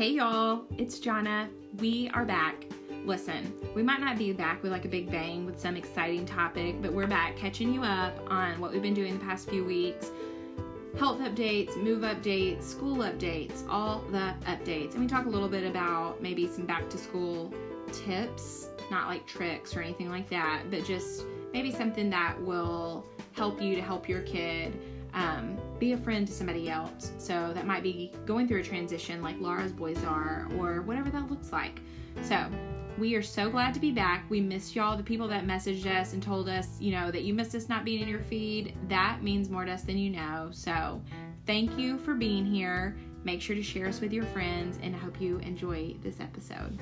Hey y'all, it's Jonna. We are back. Listen, we might not be back with like a big bang with some exciting topic, but we're back catching you up on what we've been doing the past few weeks. Health updates, move updates, school updates, all the updates. And we talk a little bit about maybe some back to school tips, not like tricks or anything like that, but just maybe something that will help you to help your kid um, be a friend to somebody else. So that might be going through a transition like Laura's boys are, or whatever that looks like. So we are so glad to be back. We missed y'all, the people that messaged us and told us, you know, that you missed us not being in your feed. That means more to us than you know. So thank you for being here. Make sure to share us with your friends, and I hope you enjoy this episode.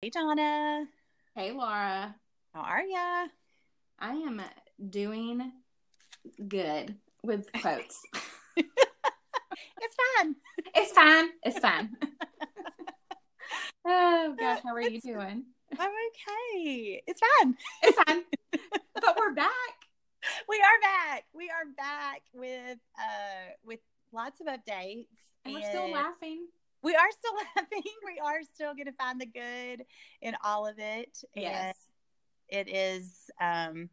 Hey, Jonna. Hey, Laura. How are ya? I am doing good with quotes. it's fine. It's fine. It's fine. oh gosh, how are you doing? I'm okay. It's fine. It's fine. but we're back. We are back. We are back with uh with lots of updates. And we're still laughing. We are still laughing. We are still gonna find the good in all of it. Yes. And it is um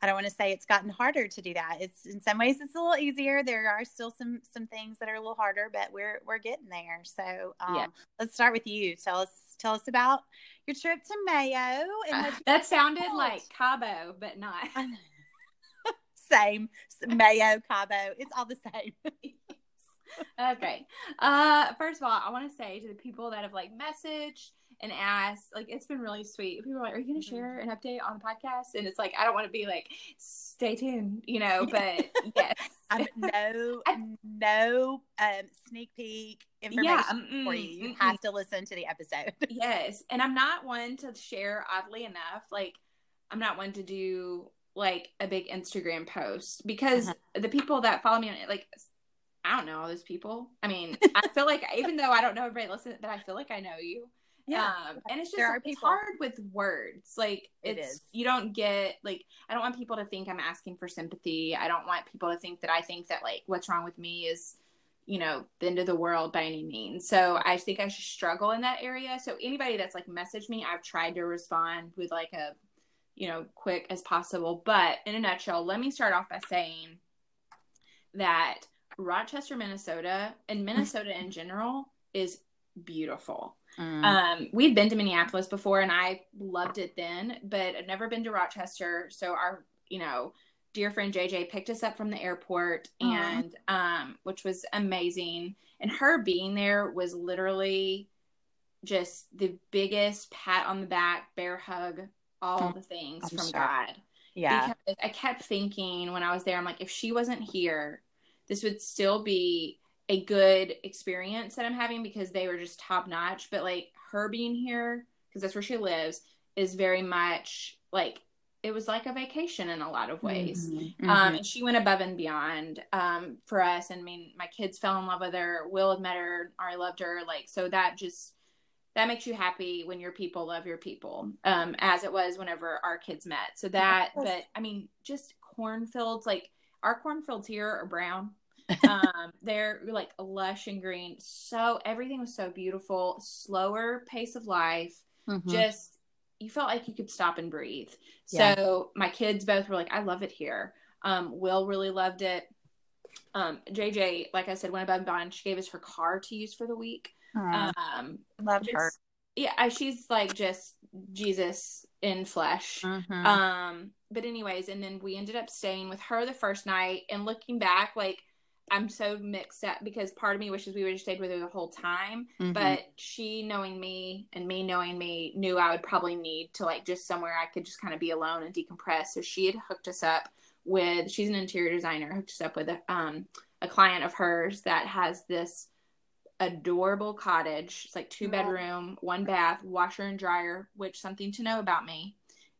I don't want to say it's gotten harder to do that. It's in some ways it's a little easier. There are still some some things that are a little harder, but we're we're getting there. So um, Yeah. let's start with you. Tell us tell us about your trip to Mayo and what that sounded felt. like Cabo, but not. same Mayo Cabo. It's all the same. okay. Uh first of all, I want to say to the people that have like messaged and asked, like it's been really sweet. People are like, Are you gonna Mhm. share an update on the podcast? And it's like I don't want to be like, stay tuned, you know, but yes. Um, no I- no um, sneak peek information yeah, mm, for you. You mm, have to listen to the episode. Yes, and I'm not one to share. Oddly enough, like I'm not one to do like a big Instagram post because Uh-huh. the people that follow me on it, like I don't know all those people. I mean, I feel like even though I don't know everybody listen, but I feel like I know you. Um, and it's just There are it's hard with words. Like It it's you don't get like I don't want people to think I'm asking for sympathy. I don't want people to think that I think that like what's wrong with me is you know the end of the world by any means. So I think I should struggle in that area. So anybody that's like messaged me, I've tried to respond with like a you know quick as possible. But in a nutshell, let me start off by saying that Rochester, Minnesota, and Minnesota in general is beautiful. Mm. Um, we've been to Minneapolis before and I loved it then, but I've never been to Rochester. So our, you know, dear friend JJ picked us up from the airport Aw. and um, which was amazing. And her being there was literally just the biggest pat on the back, bear hug, all Mm, the things I'm from sure. God yeah. because I kept thinking when I was there, I'm like, if she wasn't here, this would still be a good experience that I'm having because they were just top notch. But like her being here, because that's where she lives, is very much like it was like a vacation in a lot of ways. Mhm, Um, mhm. and she went above and beyond um, for us. And I mean, my kids fell in love with her. Will had met her. I loved her. Like, so that just that makes you happy when your people love your people, um, as it was whenever our kids met. So that, Yes. but I mean, just cornfields. Like our cornfields here are brown. Um, they're like lush and green. So everything was so beautiful. Slower pace of life Mhm. just you felt like you could stop and breathe. Yeah. So my kids both were like, I love it here. Um, Will really loved it. Um, JJ, like I said, went above and beyond. She gave us her car to use for the week. Um, love just- her. yeah, she's like just Jesus in flesh. Mhm. Um, but anyways, and then we ended up staying with her the first night. And looking back, like I'm so mixed up because part of me wishes we would have stayed with her the whole time. Mhm. But she knowing me and me knowing me knew I would probably need to like just somewhere I could just kind of be alone and decompress. So she had hooked us up with she's an interior designer, hooked us up with a um a client of hers that has this adorable cottage. It's like two Aw. bedroom, one bath, washer and dryer, which something to know about me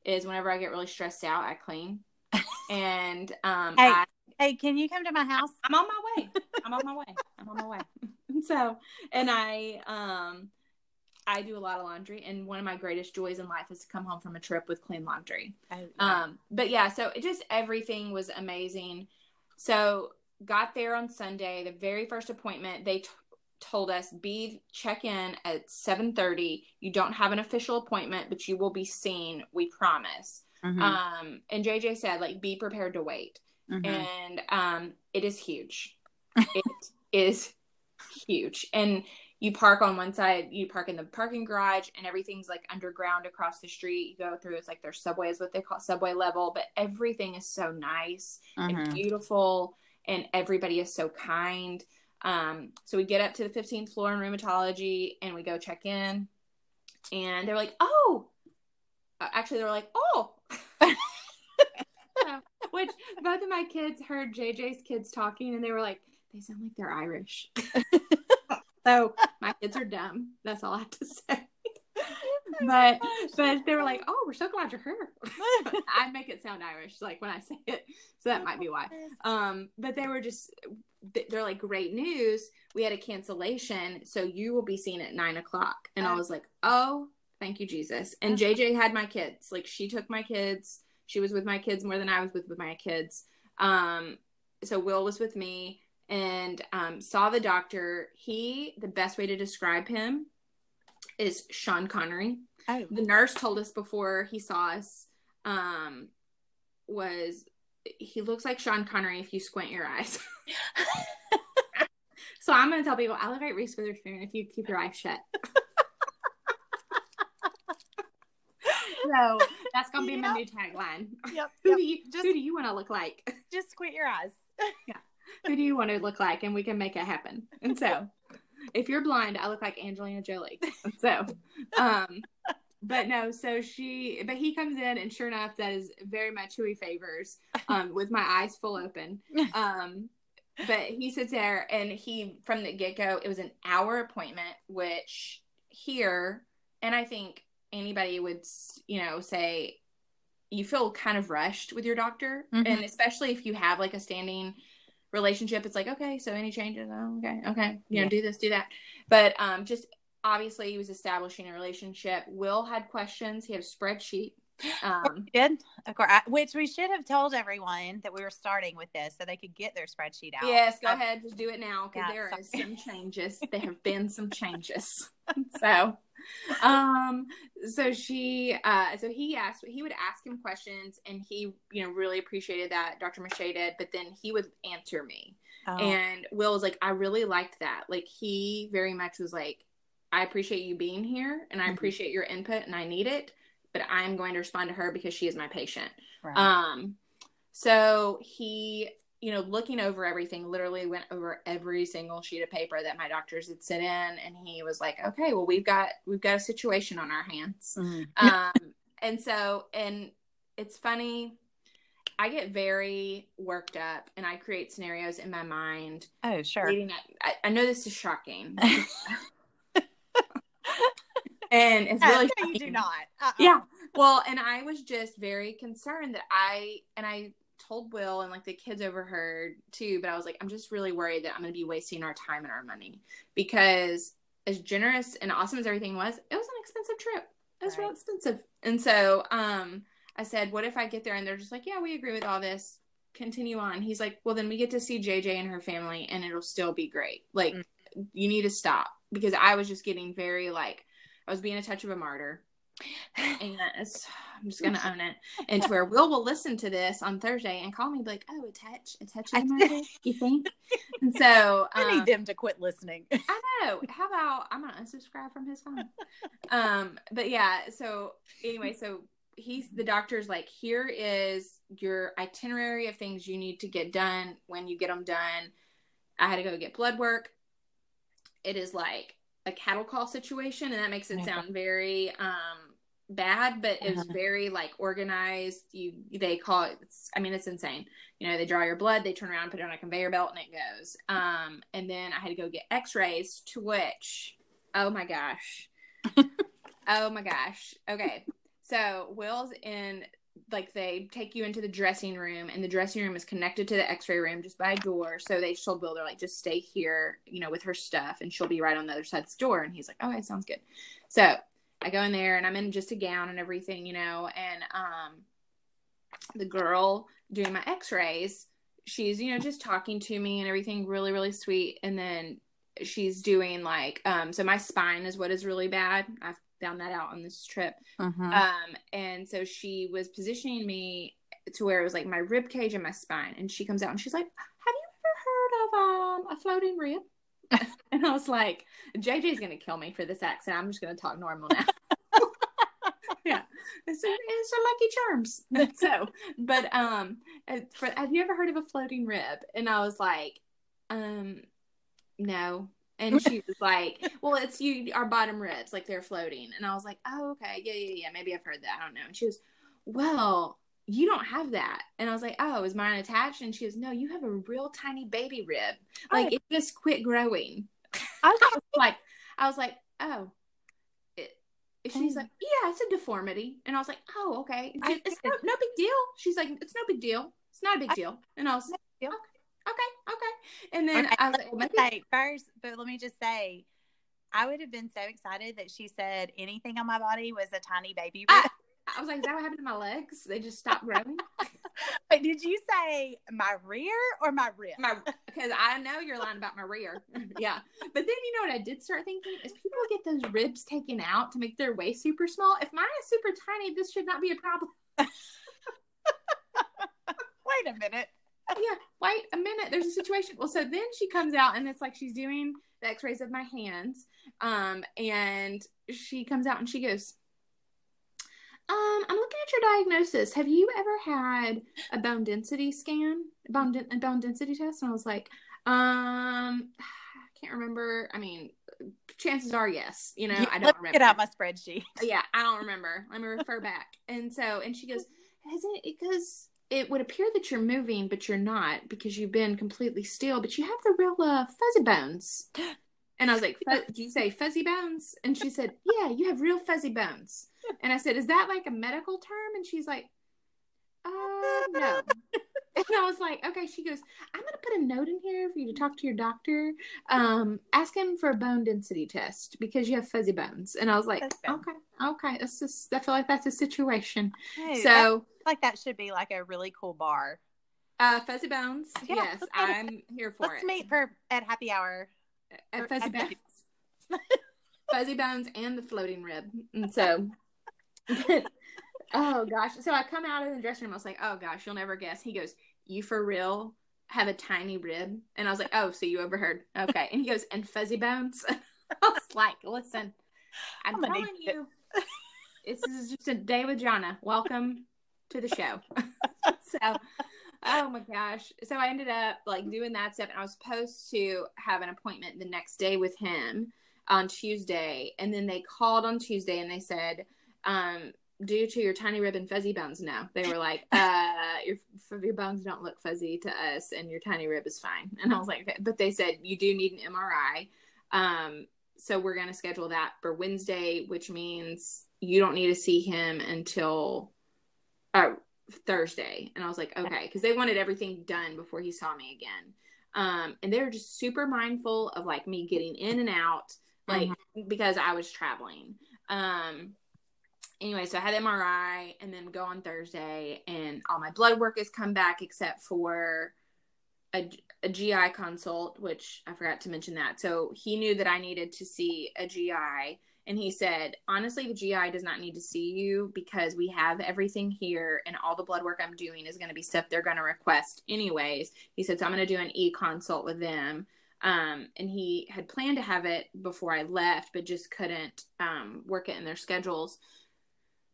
is whenever I get really stressed out, I clean. and um Hey. I hey, can you come to my house? I'm on my way. I'm on my way. I'm on my way. so, and I um I do a lot of laundry and one of my greatest joys in life is to come home from a trip with clean laundry. Oh, yeah. Um but yeah, so it just everything was amazing. So got there on Sunday, the very first appointment, they t- told us be check in at 7:30. You don't have an official appointment, but you will be seen, we promise. Mhm. Um and JJ said like be prepared to wait. Mhm. And um it is huge. it is huge. And you park on one side, you park in the parking garage, and everything's like underground across the street. You go through, it's like their subway is what they call subway level, but everything is so nice and Mhm. beautiful, and everybody is so kind. Um, so we get up to the 15th floor in rheumatology, and we go check in, and they're like, "Oh, uh, actually, they're like, oh." Which both of my kids heard JJ's kids talking, and they were like, "They sound like they're Irish." so my kids are dumb. That's all I have to say. but but they were like, "Oh, we're so glad you're here." I make it sound Irish, like when I say it, so that might be why. Um, but they were just they're like, "Great news! We had a cancellation, so you will be seen at nine o'clock." And I was like, "Oh, thank you, Jesus!" And JJ had my kids. Like she took my kids. She was with my kids more than I was with with my kids. Um, so Will was with me and um, saw the doctor. He, the best way to describe him is Sean Connery Oh. the nurse told us before he saw us um was he looks like Sean Connery if you squint your eyes. so I'm gonna tell people I look like Reese Witherspoon if you keep your eyes shut. So that's gonna be my new tagline. Yep. Who yep. do you Just- who do you want to look like? Just squint your eyes. yeah. Who do you want to look like? And we can make it happen. And so if you're blind, I look like Angelina Jolie. So um but no, so she but he comes in and sure enough that is very much who he favors. Um with my eyes full open. Um but he sits there and he from the get-go it was an hour appointment which here and I think anybody would you know say you feel kind of rushed with your doctor Mhm. and especially if you have like a standing relationship it's like okay so any changes oh, okay okay you know Yeah. do this do that but um just obviously he was establishing a relationship will had questions he had a spreadsheet um We did, of course. I- Which we should have told everyone that we were starting with this, so they could get their spreadsheet out. yes go Uh, ahead just do it now because Yeah, there is sorry. some changes there have been some changes so um so she uh so he asked he would ask him questions and he you know really appreciated that dr Mache did but then he would answer me oh, And Will was like, I really liked that. Like he very much was like, I appreciate you being here and I Mhm. appreciate your input and I need it, but I'm going to respond to her because she is my patient. right. Um so he, you know, looking over everything, literally went over every single sheet of paper that my doctors had sent in and he was like, Okay, well we've got we've got a situation on our hands Mhm. um and so and it's funny i get very worked up and i create scenarios in my mind Oh, sure. leading up I, I know this is shocking and it's really no, you do not. Uh-uh. yeah well and i was just very concerned that i and i told will and like the kids overheard too but i was like i'm just really worried that i'm going to be wasting our time and our money. Because as generous and awesome as everything was it was an expensive trip. It was real expensive. And so um i said what if i get there? And they're just like yeah we agree with all this. Continue on. He's like well then we get to see jj and her family and it'll still be great. Like Mm. you need to stop. Because i was just getting very like i was being a touch of a martyr and I'm just gonna own it. And to where Will will listen to this on Thursday and call me like, "Oh, a touch, a touch the market, you think?" And so I um, need them to quit listening. I know. How about I'm gonna unsubscribe from his phone? um, but yeah. So anyway, so he's the doctor's like, here is your itinerary of things you need to get done when you get them done. I had to go get blood work. It is like a cattle call situation, and that makes it sound very um bad, but it was Uh-huh. very like organized. You they call it. It's, I mean, it's insane. You know, they draw your blood, they turn around, put it on a conveyor belt, and it goes. Um, and then I had to go get X-rays, to which, oh my gosh, oh my gosh. Okay, so Will's in. Like they take you into the dressing room, and the dressing room is connected to the X-ray room just by a door. So they told Will, they're like, just stay here, you know, with her stuff, and she'll be right on the other side of the door. And he's like, okay, sounds good. So I go in there, and I'm in just a gown and everything, you know, and um, the girl doing my X-rays, she's you know just talking to me and everything really really sweet. And then she's doing like um so my spine is what is really bad. I found that out on this trip. Mhm. um and so she was positioning me to where it was like my rib cage and my spine. And she comes out and she's like have you ever heard of um a floating rib and i was like jj's gonna kill me for this accent. I'm just gonna talk normal now. Yeah. It's a, it's a lucky charms. So but um for, have you ever heard of a floating rib? And i was like um no. And she was like well it's you our bottom ribs like they're floating. And i was like oh okay. Yeah yeah yeah. Maybe i've heard that. I don't know. And she was well you don't have that and i was like oh is mine attached and she goes no you have a real tiny baby rib like Oh. it just quit growing I was I was like i was like oh it, she's Mm. like yeah it's a deformity and i was like oh okay I it's, it's no, no big deal she's like it's no big deal it's not a big deal and i was big deal. okay okay and then Okay, i was like me well, maybe say first, but let me just say, I would have been so excited that she said anything on my body was a tiny baby. Rib. I was like, is that what happened to my legs? They just stopped growing. But did you say my rear or my rib? my because I know you're lying about my rear. yeah. But then you know what I did start thinking is people get those ribs taken out to make their waist super small. If mine is super tiny, this should not be a problem. Wait a minute. yeah, wait a minute. There's a situation. Well, so then she comes out and it's like she's doing the x-rays of my hands. Um, and she comes out and she goes, um, I'm looking at your diagnosis. Have you ever had a bone density scan, bone, a bone density test? And I was like, um, I can't remember. I mean, chances are yes. You know, Yeah, I don't me remember. Get out my spreadsheet. Yeah, I don't remember. Let me refer back. And so, and she goes, "Has it? Because it would appear that you're moving, but you're not because you've been completely still. But you have the real uh, fuzzy bones." And I was like, "Fu- "Do you say fuzzy bones?" And she said, "Yeah, you have real fuzzy bones." And I said, "Is that like a medical term?" And she's like, "Uh, no." And I was like, okay. She goes, I'm gonna put a note in here for you to talk to your doctor. Um, ask him for a bone density test because you have fuzzy bones. And I was like, okay, okay. That's just, I feel like that's a situation. Hey, so, like that should be like a really cool bar. uh, fuzzy bones. Yeah, yes, let's I'm here for Let's it. meet for at happy hour. At fuzzy bones. fuzzy bones and the floating rib. And so, oh gosh. So I come out of the dressing room. I was like, oh gosh, you'll never guess. He goes, you for real have a tiny rib? And I was like, oh, so you overheard. Okay. And he goes, and fuzzy bones? I was like, listen, I'm, I'm telling you, this is just a day with Jonna. Welcome to the show. so, oh my gosh. So I ended up like doing that stuff, and I was supposed to have an appointment the next day with him on Tuesday. And then they called on Tuesday and they said, um, due to your tiny rib and fuzzy bones, now. They were like, uh, your, your bones don't look fuzzy to us, and your tiny rib is fine. And I was like, okay. But they said, you do need an MRI. Um, so we're going to schedule that for Wednesday, which means you don't need to see him until uh, Thursday. And I was like, okay, because they wanted everything done before he saw me again. Um, and they were just super mindful of like me getting in and out, like because I was traveling. Um, anyway, so I had MRI and then go on Thursday, and all my blood work has come back except for a, a GI consult, which I forgot to mention that. So he knew that I needed to see a GI. And he said, honestly, the GI does not need to see you because we have everything here and all the blood work I'm doing is going to be stuff they're going to request anyways. He said, so I'm going to do an e consult with them. Um, and he had planned to have it before I left, but just couldn't um, work it in their schedules.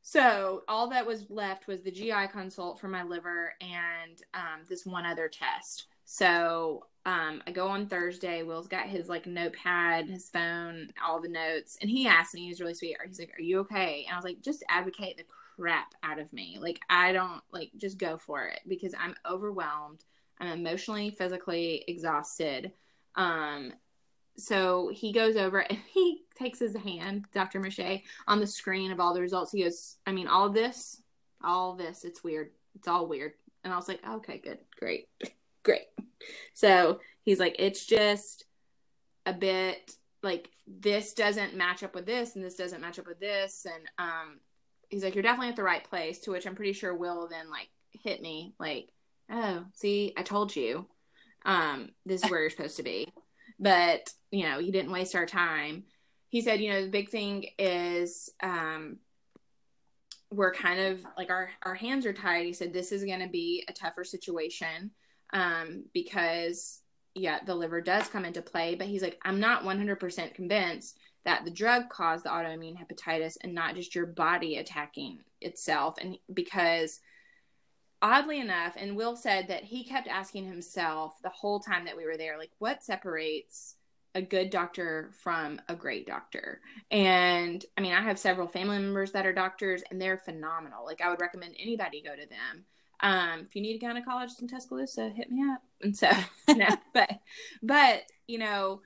So all that was left was the GI consult for my liver and um, this one other test. So um, I go on Thursday. Will's got his like notepad, his phone, all the notes, and he asked me. He was really sweet. He's like, "Are you okay?" And I was like, "Just advocate the crap out of me. Like I don't like just go for it because I'm overwhelmed. I'm emotionally, physically exhausted." Um, so he goes over and he takes his hand, Dr. Mache, on the screen of all the results. He goes, I mean, all this, all this, it's weird. It's all weird. And I was like, okay, good, great, great. So he's like, it's just a bit like this doesn't match up with this and this doesn't match up with this. And um, he's like, you're definitely at the right place, to which I'm pretty sure Will then like hit me like, oh, see, I told you. Um, this is where you're supposed to be. But, you know, he didn't waste our time. He said, you know, the big thing is um, we're kind of like our, our hands are tied. He said, this is going to be a tougher situation um, because, yeah, the liver does come into play. But he's like, I'm not 100% convinced that the drug caused the autoimmune hepatitis and not just your body attacking itself. And because oddly enough, and Will said that he kept asking himself the whole time that we were there, like, what separates a good doctor from a great doctor? And I mean, I have several family members that are doctors and they're phenomenal. Like, I would recommend anybody go to them. Um, if you need a gynecologist in Tuscaloosa, hit me up. And so, no, but, but, you know,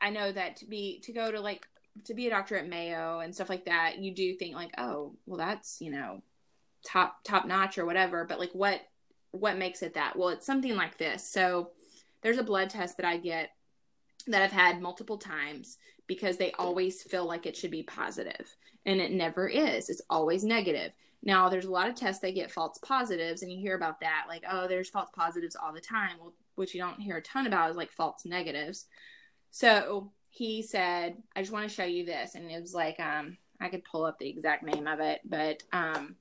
I know that to be, to go to like, to be a doctor at Mayo and stuff like that, you do think like, oh, well, that's, you know, top top notch or whatever. But like what what makes it that? Well it's something like this. So there's a blood test that i get that i've had multiple times because they always feel like it should be positive. And it never is. It's always negative now there's a lot of tests that get false positives and you hear about that like oh there's false positives all the time well which you don't hear a ton about is like false negatives so he said i just want to show you this and it was like um i could pull up the exact name of it but um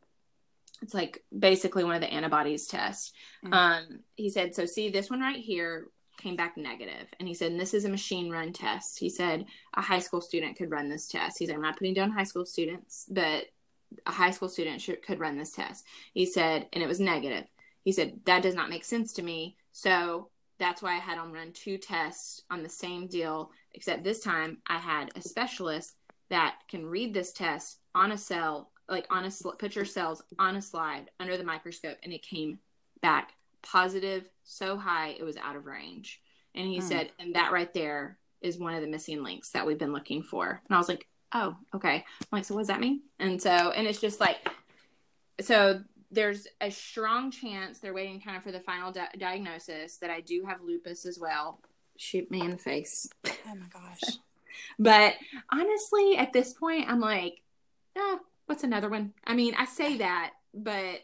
it's like basically one of the antibodies tests. Mm-hmm. Um, he said, so see this one right here came back negative, and he said, and this is a machine run test. He said a high school student could run this test. He said, I'm not putting down high school students, but a high school student should, could run this test. He said, and it was negative. He said that does not make sense to me. So that's why I had him run two tests on the same deal, except this time I had a specialist that can read this test on a cell like on a sl- put your cells on a slide under the microscope and it came back positive so high it was out of range and he hmm. said and that right there is one of the missing links that we've been looking for and i was like oh okay i'm like so what does that mean and so and it's just like so there's a strong chance they're waiting kind of for the final di- diagnosis that i do have lupus as well shoot me in the face oh my gosh but honestly at this point i'm like oh what's another one? I mean, I say that, but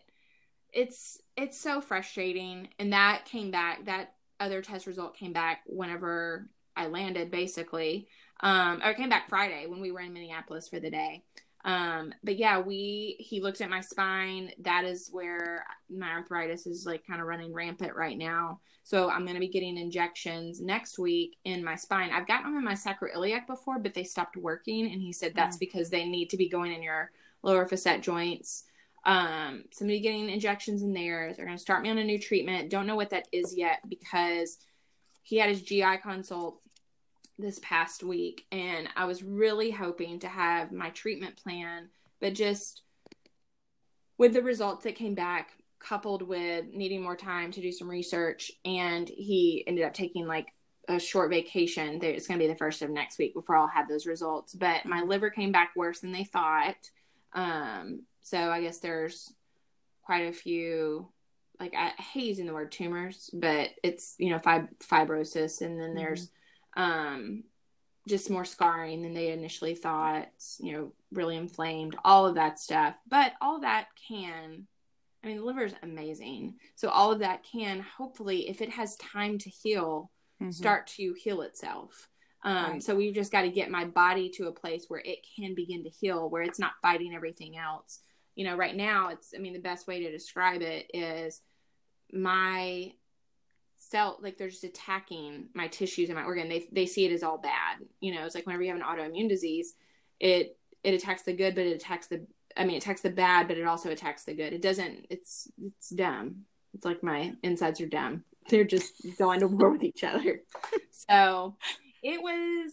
it's it's so frustrating. And that came back. That other test result came back whenever I landed, basically. Um, or it came back Friday when we were in Minneapolis for the day. Um, but yeah, we he looked at my spine. That is where my arthritis is like kind of running rampant right now. So I'm going to be getting injections next week in my spine. I've gotten them in my sacroiliac before, but they stopped working, and he said that's mm. because they need to be going in your lower facet joints. Um, somebody getting injections in there. They're going to start me on a new treatment. Don't know what that is yet because he had his GI consult this past week, and I was really hoping to have my treatment plan, but just with the results that came back, coupled with needing more time to do some research, and he ended up taking like a short vacation. It's going to be the first of next week before I'll have those results. But my liver came back worse than they thought. Um, so I guess there's quite a few, like I hate using the word tumors, but it's you know fib- fibrosis, and then there's mm-hmm. Um, just more scarring than they initially thought. You know, really inflamed, all of that stuff. But all that can, I mean, the liver is amazing. So all of that can hopefully, if it has time to heal, mm-hmm. start to heal itself. Um, right. So we've just got to get my body to a place where it can begin to heal, where it's not fighting everything else. You know, right now, it's, I mean, the best way to describe it is my cell, like they're just attacking my tissues and my organ. They, they see it as all bad. You know, it's like whenever you have an autoimmune disease, it, it attacks the good, but it attacks the, I mean, it attacks the bad, but it also attacks the good. It doesn't, it's, it's dumb. It's like my insides are dumb. They're just going to war with each other. So, it was.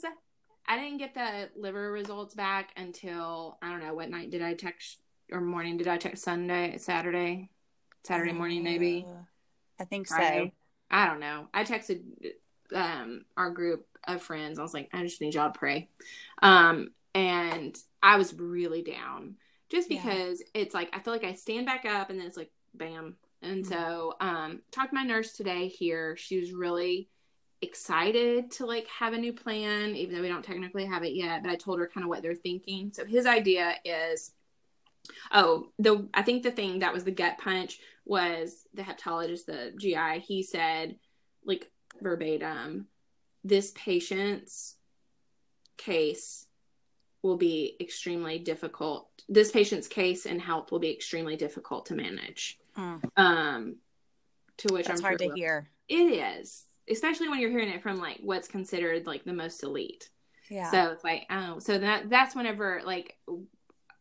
I didn't get the liver results back until I don't know what night did I text or morning did I text Sunday, Saturday, Saturday morning maybe. Uh, I think Friday. so. I don't know. I texted um, our group of friends. I was like, I just need y'all to pray. Um, and I was really down just because yeah. it's like I feel like I stand back up and then it's like bam. And mm-hmm. so um talked to my nurse today here. She was really excited to like have a new plan, even though we don't technically have it yet. But I told her kind of what they're thinking. So his idea is Oh, the I think the thing that was the gut punch was the hepatologist, the GI. He said, like verbatim, this patient's case will be extremely difficult. This patient's case and health will be extremely difficult to manage. Mm. Um, to which That's I'm hard sure to will- hear. It is, especially when you're hearing it from like what's considered like the most elite. Yeah. So it's like, oh, so that that's whenever like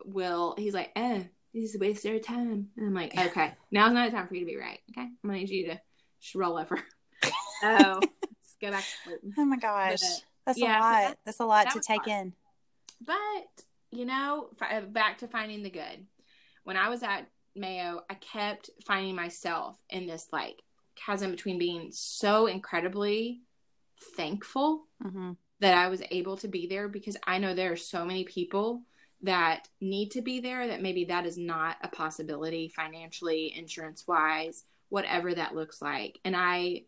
Will he's like, eh, this is a waste of our time. And I'm like, okay, now's not the time for you to be right. Okay, I'm gonna need you to just roll over. so let's go back to oh my gosh. But, That's yeah, a so lot. that- That's a lot that to take hard. in. But you know, fi- back to finding the good. When I was at Mayo, I kept finding myself in this like chasm between being so incredibly thankful hmm that I was able to be there because I know there are so many people that need to be there that maybe that is not a possibility financially, insurance wise, whatever that looks like. And I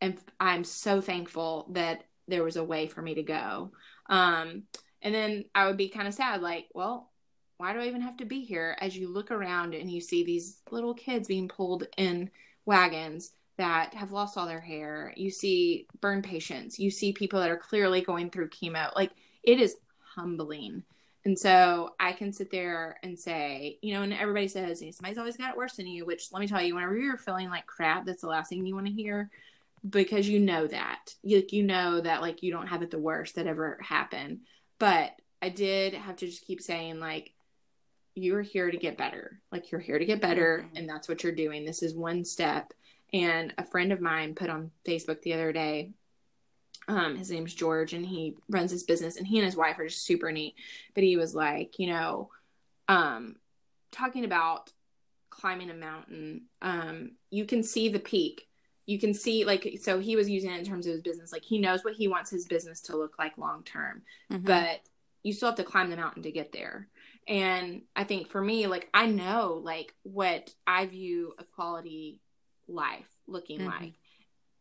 am I'm so thankful that there was a way for me to go. Um and then I would be kind of sad like, well, why do I even have to be here as you look around and you see these little kids being pulled in wagons that have lost all their hair. You see burn patients. You see people that are clearly going through chemo. Like it is humbling. And so I can sit there and say, you know, and everybody says somebody's always got it worse than you, which let me tell you, whenever you're feeling like crap, that's the last thing you want to hear because you know that. You, you know that like you don't have it the worst that ever happened. But I did have to just keep saying, like, you're here to get better. Like you're here to get better, Mhm. and that's what you're doing. This is one step. And a friend of mine put on Facebook the other day, um, his name's George, and he runs his business, and he and his wife are just super neat. But he was like, you know, um, talking about climbing a mountain, um, you can see the peak. You can see, like, so he was using it in terms of his business. Like, he knows what he wants his business to look like long term Mm-hmm. but you still have to climb the mountain to get there. And I think for me, like I know like what I view a quality life looking Mhm. like.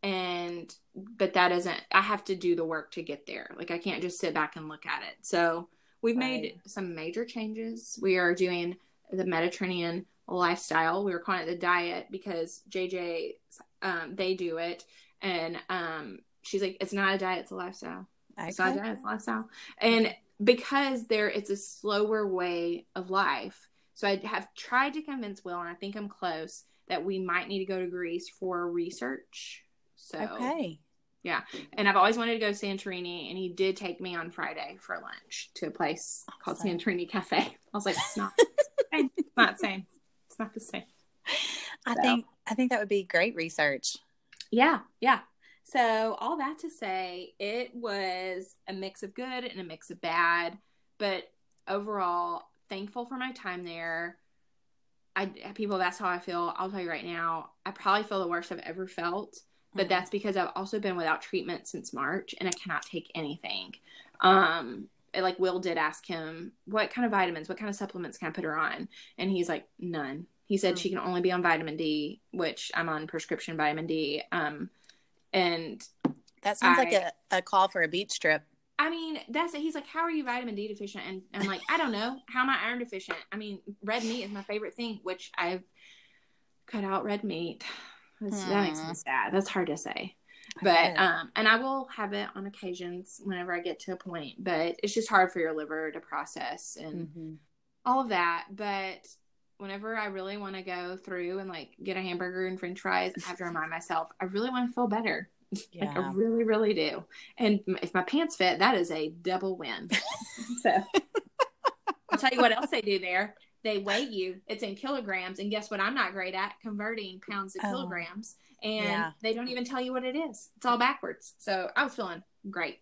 And but that isn't I have to do the work to get there. Like I can't just sit back and look at it. So we've made some major changes. We are doing the Mediterranean lifestyle. We were calling it the diet because JJ um they do it and um she's like it's not a diet, it's a lifestyle. It's not a diet, it's a lifestyle. And because there it's a slower way of life. So I have tried to convince Will and I think I'm close that we might need to go to Greece for research. So Okay. Yeah. And I've always wanted to go to Santorini, and he did take me on Friday for lunch to a place called Santorini Cafe. I was like, it's not the same. It's not same. It's not the same. I So. think I think that would be great research. Yeah, yeah. So all that to say, it was a mix of good and a mix of bad, but overall, thankful for my time there. I people, that's how I feel. I'll tell you right now, I probably feel the worst I've ever felt, but that's because I've also been without treatment since March, and I cannot take anything. Um, like Will did ask him, what kind of vitamins, what kind of supplements can I put her on, and he's like, none. He said Mm. she can only be on vitamin D, which I'm on prescription vitamin D. Um, and that sounds like a call for a beach trip. I mean, that's it. He's like, How are you vitamin D deficient? And I'm like, I don't know. How am I iron deficient? I mean, red meat is my favorite thing, which I've cut out red meat. That's- That makes me Hmm. sad. That's hard to say. But um and I will have it on occasions whenever I get to a point, but it's just hard for your liver to process and Mhm. all of that. But whenever I really want to go through and like get a hamburger and french fries, I have to remind myself I really want to feel better. Like I really, really do. And if my pants fit, that is a double win. so I'll tell you what else they do there. They weigh you. It's in kilograms, and guess what? I'm not great at converting pounds to Oh. kilograms, and Yeah. they don't even tell you what it is. It's all backwards. So I was feeling great.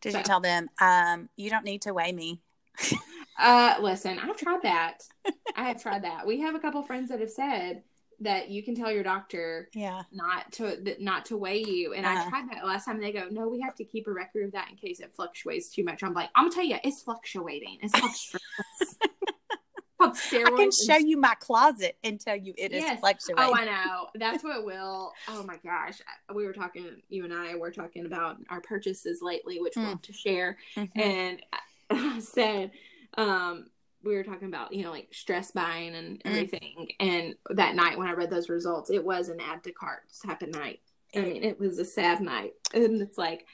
Did So- you tell them um, you don't need to weigh me? Uh, listen, I've tried that. I have tried that. We have a couple friends that have said that you can tell your doctor Yeah. not to not to weigh you. And I Uh-huh. tried that last time. They go, no, we have to keep a record of that in case it fluctuates too much. I'm like, I'm gonna tell you, it's fluctuating. It's called called steroids. I can and show you my closet and tell you it is Yes. fluctuating. Oh, I know. That's what will. Oh my gosh, we were talking. You and I were talking about our purchases lately, which we'll Mm. have to share. Mhm. And I said, um, we were talking about you know like stress buying and everything, mm. and that night when I read those results, it was an add to cart type of night. I mean, it was a sad night, and it's like,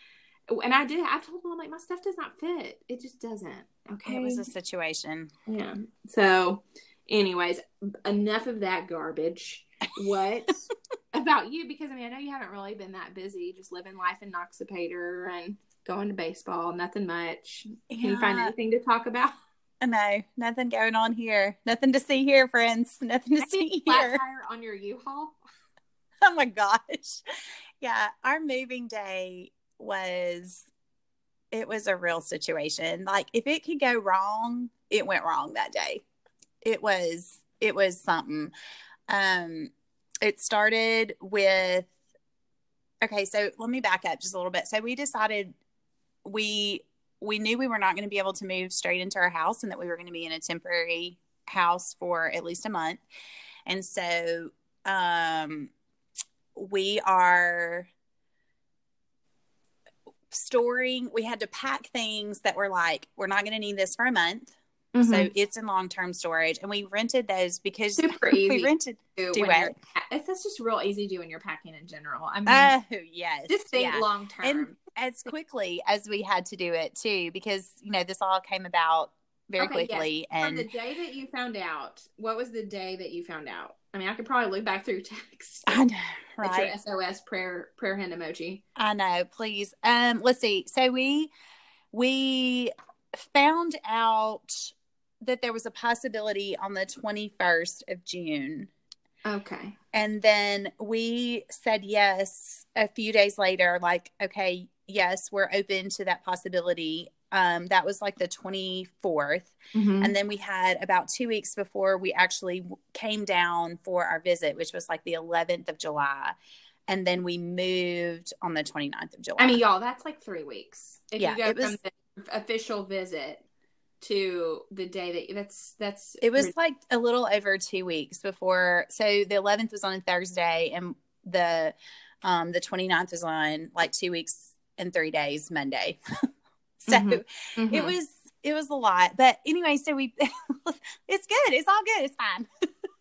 and I did. I told him like my stuff does not fit. It just doesn't. Okay, it was a situation. Yeah. So, anyways, enough of that garbage. What about you? Because I mean, I know you haven't really been that busy, just living life in Noxapater and going to baseball. Nothing much. Can yeah. you find anything to talk about? No, nothing going on here. Nothing to see here, friends. Nothing to see here. tire on your U-Haul. Oh my gosh. Yeah, our moving day was it was a real situation. Like if it could go wrong, it went wrong that day. It was it was something. Um it started with okay, so let me back up just a little bit. So we decided we we knew we were not going to be able to move straight into our house and that we were going to be in a temporary house for at least a month. And so um, we are storing, we had to pack things that were like, we're not going to need this for a month. Mm-hmm. So it's in long term storage, and we rented those because super easy. We rented. Do it. That's just real easy to do when you're packing in general. I mean, oh yes, just think yeah. long term And as quickly as we had to do it too, because you know this all came about very okay, quickly. Yes. And From the day that you found out, what was the day that you found out? I mean, I could probably look back through text. I know, right? Your SOS prayer prayer hand emoji. I know. Please, um, let's see. So we we found out that there was a possibility on the 21st of June. Okay. And then we said yes a few days later, like, okay, yes, we're open to that possibility. Um, that was like the 24th. Mm-hmm. And then we had about two weeks before we actually came down for our visit, which was like the 11th of July. And then we moved on the 29th of July. I mean, y'all, that's like three weeks. If yeah, you go from was, the official visit to the day that that's that's it was like a little over two weeks before so the 11th was on a thursday and the um the 29th was on like two weeks and three days monday so mm-hmm. Mm-hmm. it was it was a lot but anyway so we it's good it's all good it's fine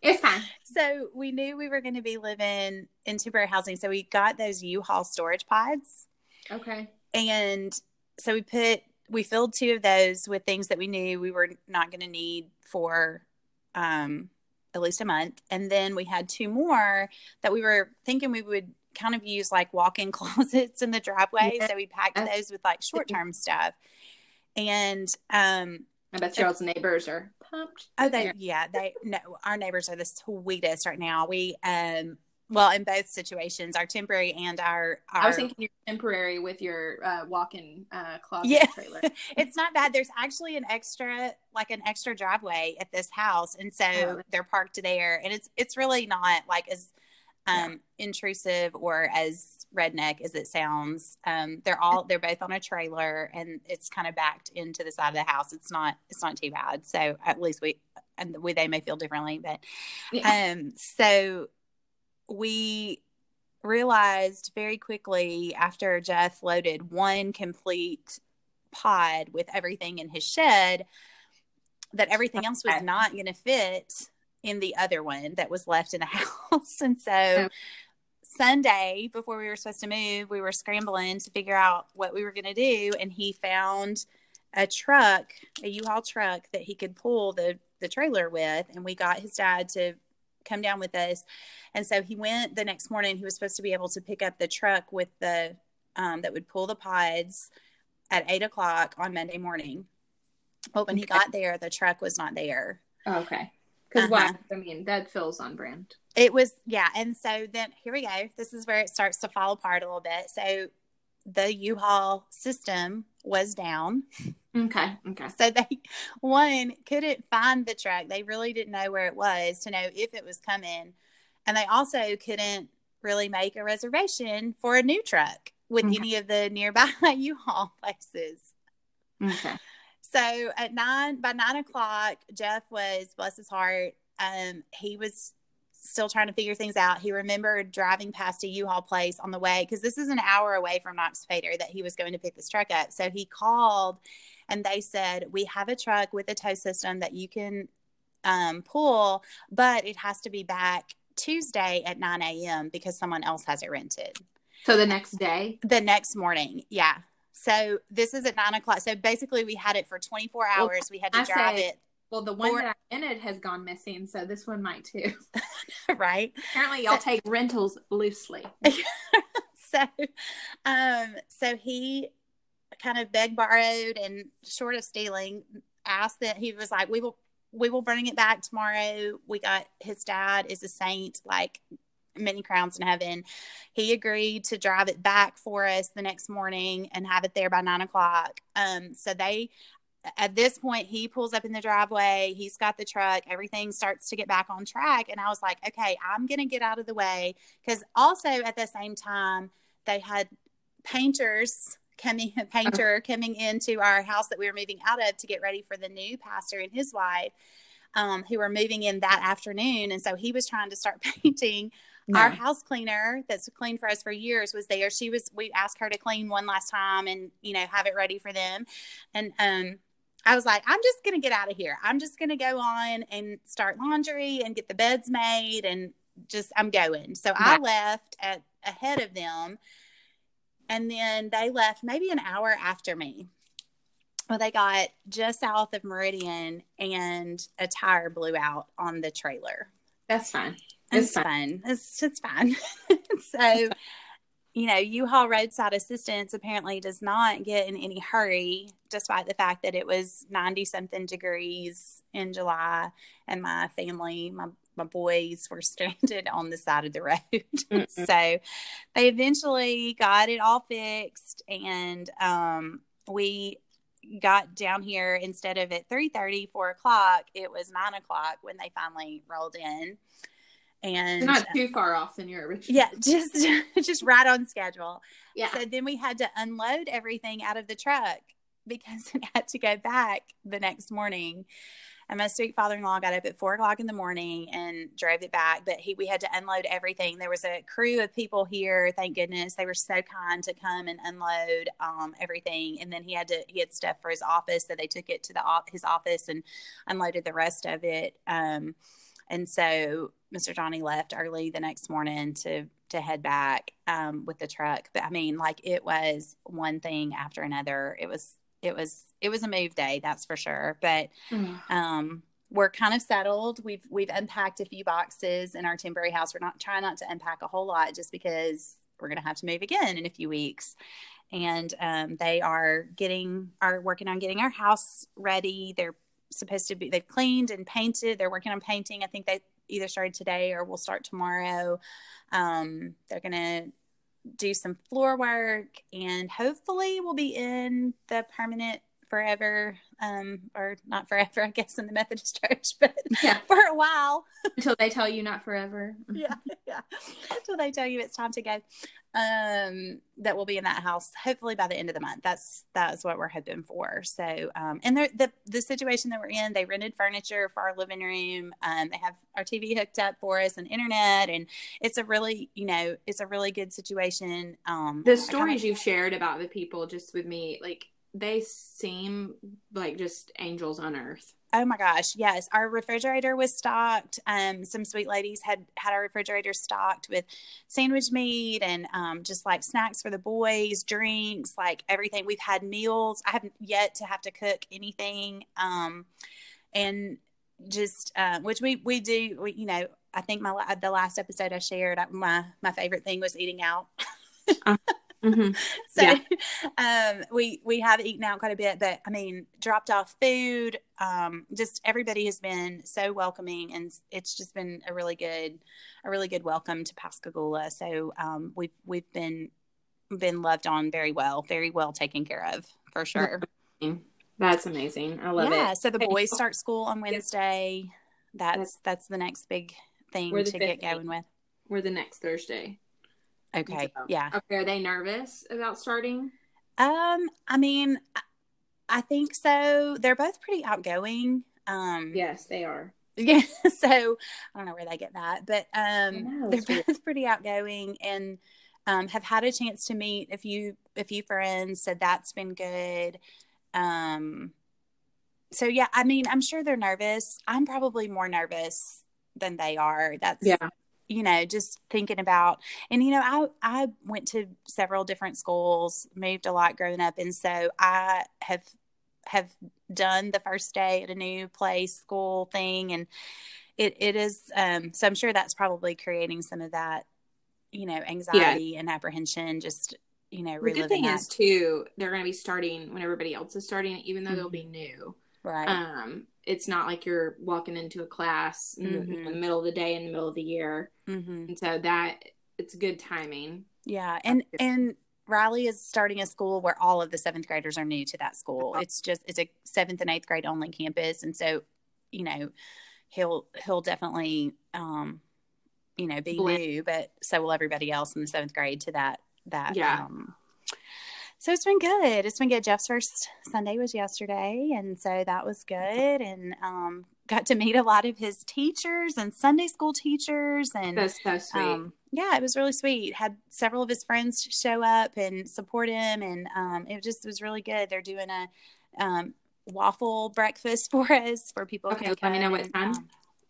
it's fine so we knew we were going to be living in temporary housing so we got those u-haul storage pods okay and so we put we filled two of those with things that we knew we were not going to need for um, at least a month. And then we had two more that we were thinking we would kind of use like walk in closets in the driveway. Yeah. So we packed those with like short term stuff. And um, I bet y'all's neighbors are pumped. Oh, they, yeah, they, no, our neighbors are the sweetest right now. We, um, well in both situations our temporary and our, our i was thinking you're temporary with your uh, walk-in uh, closet yeah. trailer it's not bad there's actually an extra like an extra driveway at this house and so oh. they're parked there and it's it's really not like as um, yeah. intrusive or as redneck as it sounds. Um, they're all they're both on a trailer and it's kind of backed into the side of the house. It's not it's not too bad. So at least we and we they may feel differently but yeah. um so we realized very quickly after Jeff loaded one complete pod with everything in his shed that everything else was not going to fit in the other one that was left in the house. And so Sunday, before we were supposed to move, we were scrambling to figure out what we were going to do. And he found a truck, a U-Haul truck that he could pull the, the trailer with. And we got his dad to come down with us. And so he went the next morning. He was supposed to be able to pick up the truck with the um, that would pull the pods at eight o'clock on Monday morning. But when okay. he got there, the truck was not there. Oh, okay. Because uh-huh. why? I mean, that feels on brand. It was, yeah. And so then here we go. This is where it starts to fall apart a little bit. So the U-Haul system was down. Okay. Okay. So they one couldn't find the truck. They really didn't know where it was to know if it was coming. And they also couldn't really make a reservation for a new truck with okay. any of the nearby U-Haul places. Okay. So at nine by nine o'clock, Jeff was bless his heart. Um, he was still trying to figure things out. He remembered driving past a U-Haul place on the way because this is an hour away from Noxapater that he was going to pick this truck up. So he called and they said we have a truck with a tow system that you can um, pull, but it has to be back Tuesday at 9 a.m. because someone else has it rented. So the next day? The next morning, yeah. So this is at nine o'clock. So basically, we had it for 24 hours. Well, we had to I drive it. Well, the one that I rented has gone missing, so this one might too. right. Apparently, y'all so, take rentals loosely. so, um, so he kind of begged, borrowed, and short of stealing, asked that he was like, "We will, we will bring it back tomorrow." We got his dad is a saint, like many crowns in heaven. He agreed to drive it back for us the next morning and have it there by nine o'clock. Um, so they, at this point, he pulls up in the driveway. He's got the truck. Everything starts to get back on track. And I was like, okay, I'm going to get out of the way. Because also at the same time, they had painters coming, a painter coming into our house that we were moving out of to get ready for the new pastor and his wife. Um, who were moving in that afternoon. And so he was trying to start painting no. Our house cleaner that's cleaned for us for years was there. She was we asked her to clean one last time and you know have it ready for them. And um I was like, I'm just gonna get out of here. I'm just gonna go on and start laundry and get the beds made and just I'm going. So I left at ahead of them and then they left maybe an hour after me. Well, they got just south of Meridian and a tire blew out on the trailer. That's fine. It's, fun. fun. It's it's fun. so, you know, U-Haul roadside assistance apparently does not get in any hurry, despite the fact that it was ninety something degrees in July, and my family, my my boys were stranded on the side of the road. so they eventually got it all fixed and um, we got down here instead of at 3 30 4 o'clock it was 9 o'clock when they finally rolled in and not too far off than your original. Yeah, just just right on schedule. Yeah. So then we had to unload everything out of the truck because it had to go back the next morning. And my sweet father-in-law got up at four o'clock in the morning and drove it back. But he, we had to unload everything. There was a crew of people here. Thank goodness they were so kind to come and unload um, everything. And then he had to he had stuff for his office, so they took it to the his office and unloaded the rest of it. Um, and so Mr. Johnny left early the next morning to to head back um, with the truck. But I mean, like it was one thing after another. It was it was it was a move day, that's for sure. But mm. um, we're kind of settled. We've we've unpacked a few boxes in our temporary house. We're not trying not to unpack a whole lot just because we're going to have to move again in a few weeks. And um, they are getting are working on getting our house ready. They're supposed to be they've cleaned and painted they're working on painting. I think they either started today or will start tomorrow. Um, they're gonna do some floor work and hopefully we'll be in the permanent forever um, or not forever i guess in the methodist church but yeah. for a while. Until they tell you not forever. Yeah yeah. Until they tell you it's time to go um, that will be in that house hopefully by the end of the month. That's that's what we're hoping for. So, um, and the the situation that we're in, they rented furniture for our living room. Um, they have our TV hooked up for us and internet, and it's a really you know it's a really good situation. Um, the stories kinda, you've shared about the people just with me, like they seem like just angels on earth. Oh my gosh, yes. Our refrigerator was stocked. Um, some sweet ladies had had our refrigerator stocked with sandwich meat and um, just like snacks for the boys, drinks, like everything. We've had meals. I haven't yet to have to cook anything. Um, and just uh, which we we do. We, you know, I think my the last episode I shared, my my favorite thing was eating out. uh, Mm-hmm. so yeah. um, we we have eaten out quite a bit, but I mean, dropped off food. Um, just everybody has been so welcoming, and it's just been a really good, a really good welcome to Pascagoula. So um, we've we've been been loved on very well, very well taken care of for sure. That's amazing. I love yeah, it. So the boys start school on Wednesday. That's that's the next big thing to get going with. We're the next Thursday. Okay. So, yeah. Okay. Are they nervous about starting? Um, I mean, I think so. They're both pretty outgoing. Um, yes, they are. Yeah. So I don't know where they get that, but um, know, they're both weird. pretty outgoing and um, have had a chance to meet a few a few friends. So that's been good. um, so yeah, I mean, I'm sure they're nervous. I'm probably more nervous than they are. That's Yeah. You know, just thinking about and you know, I I went to several different schools, moved a lot growing up, and so I have have done the first day at a new place, school thing, and it it is um so I'm sure that's probably creating some of that, you know, anxiety and apprehension, just you know, The good thing that. is too, they're going to be starting when everybody else is starting, even though they'll be new. right. Um, it's not like you're walking into a class in, the, in the middle of the day in the middle of the year, hmm and so that it's good timing. Yeah, and and Riley is starting a school where all of the seventh graders are new to that school. Uh-huh. It's just it's a seventh and eighth grade only campus, and so you know he'll he'll definitely um you know be Blend. new, but so will everybody else in the seventh grade to that that Yeah. Um, so it's been good. It's been good. Jeff's first Sunday was yesterday, and so that was good, and um got to meet a lot of his teachers and Sunday school teachers and That's so sweet. um, yeah, it was really sweet. Had several of his friends show up and support him, and um, it just was really good. They're doing a um, waffle breakfast for us for people. Okay, let me know what time.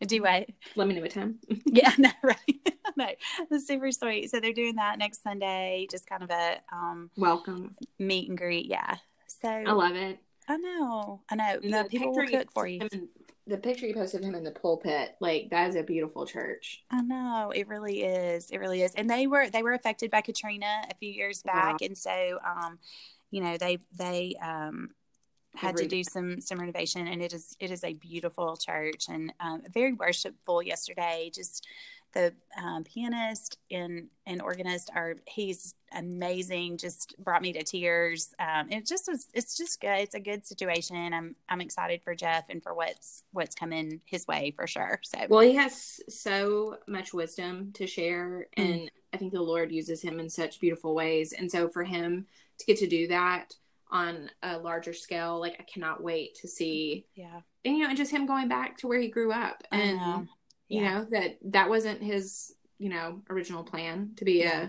Do what? Let me know what time. Yeah, no, right. no, it's super sweet. So they're doing that next Sunday, just kind of a um, Welcome. meet and greet. Yeah. So I love it. I know, I know. And The people will picture you cook for you. posted him in- the picture you posted of him in the pulpit, like that is a beautiful church. I know it really is. It really is. And they were they were affected by Katrina a few years back, and so um, you know they they um had to do some some renovation, and it is it is a beautiful church and um, very worshipful. Yesterday, just the um, pianist and and organist are he's amazing. Just brought me to tears. Um, it just was. It's just good. It's a good situation. I'm I'm excited for Jeff and for what's what's coming his way for sure. So Well, he has so much wisdom to share, Mm. and I think the Lord uses him in such beautiful ways. And so, for him to get to do that on a larger scale, like I cannot wait to see, yeah. and you know, and just him going back to where he grew up, and know. you know that that wasn't his, you know, original plan to be Yeah.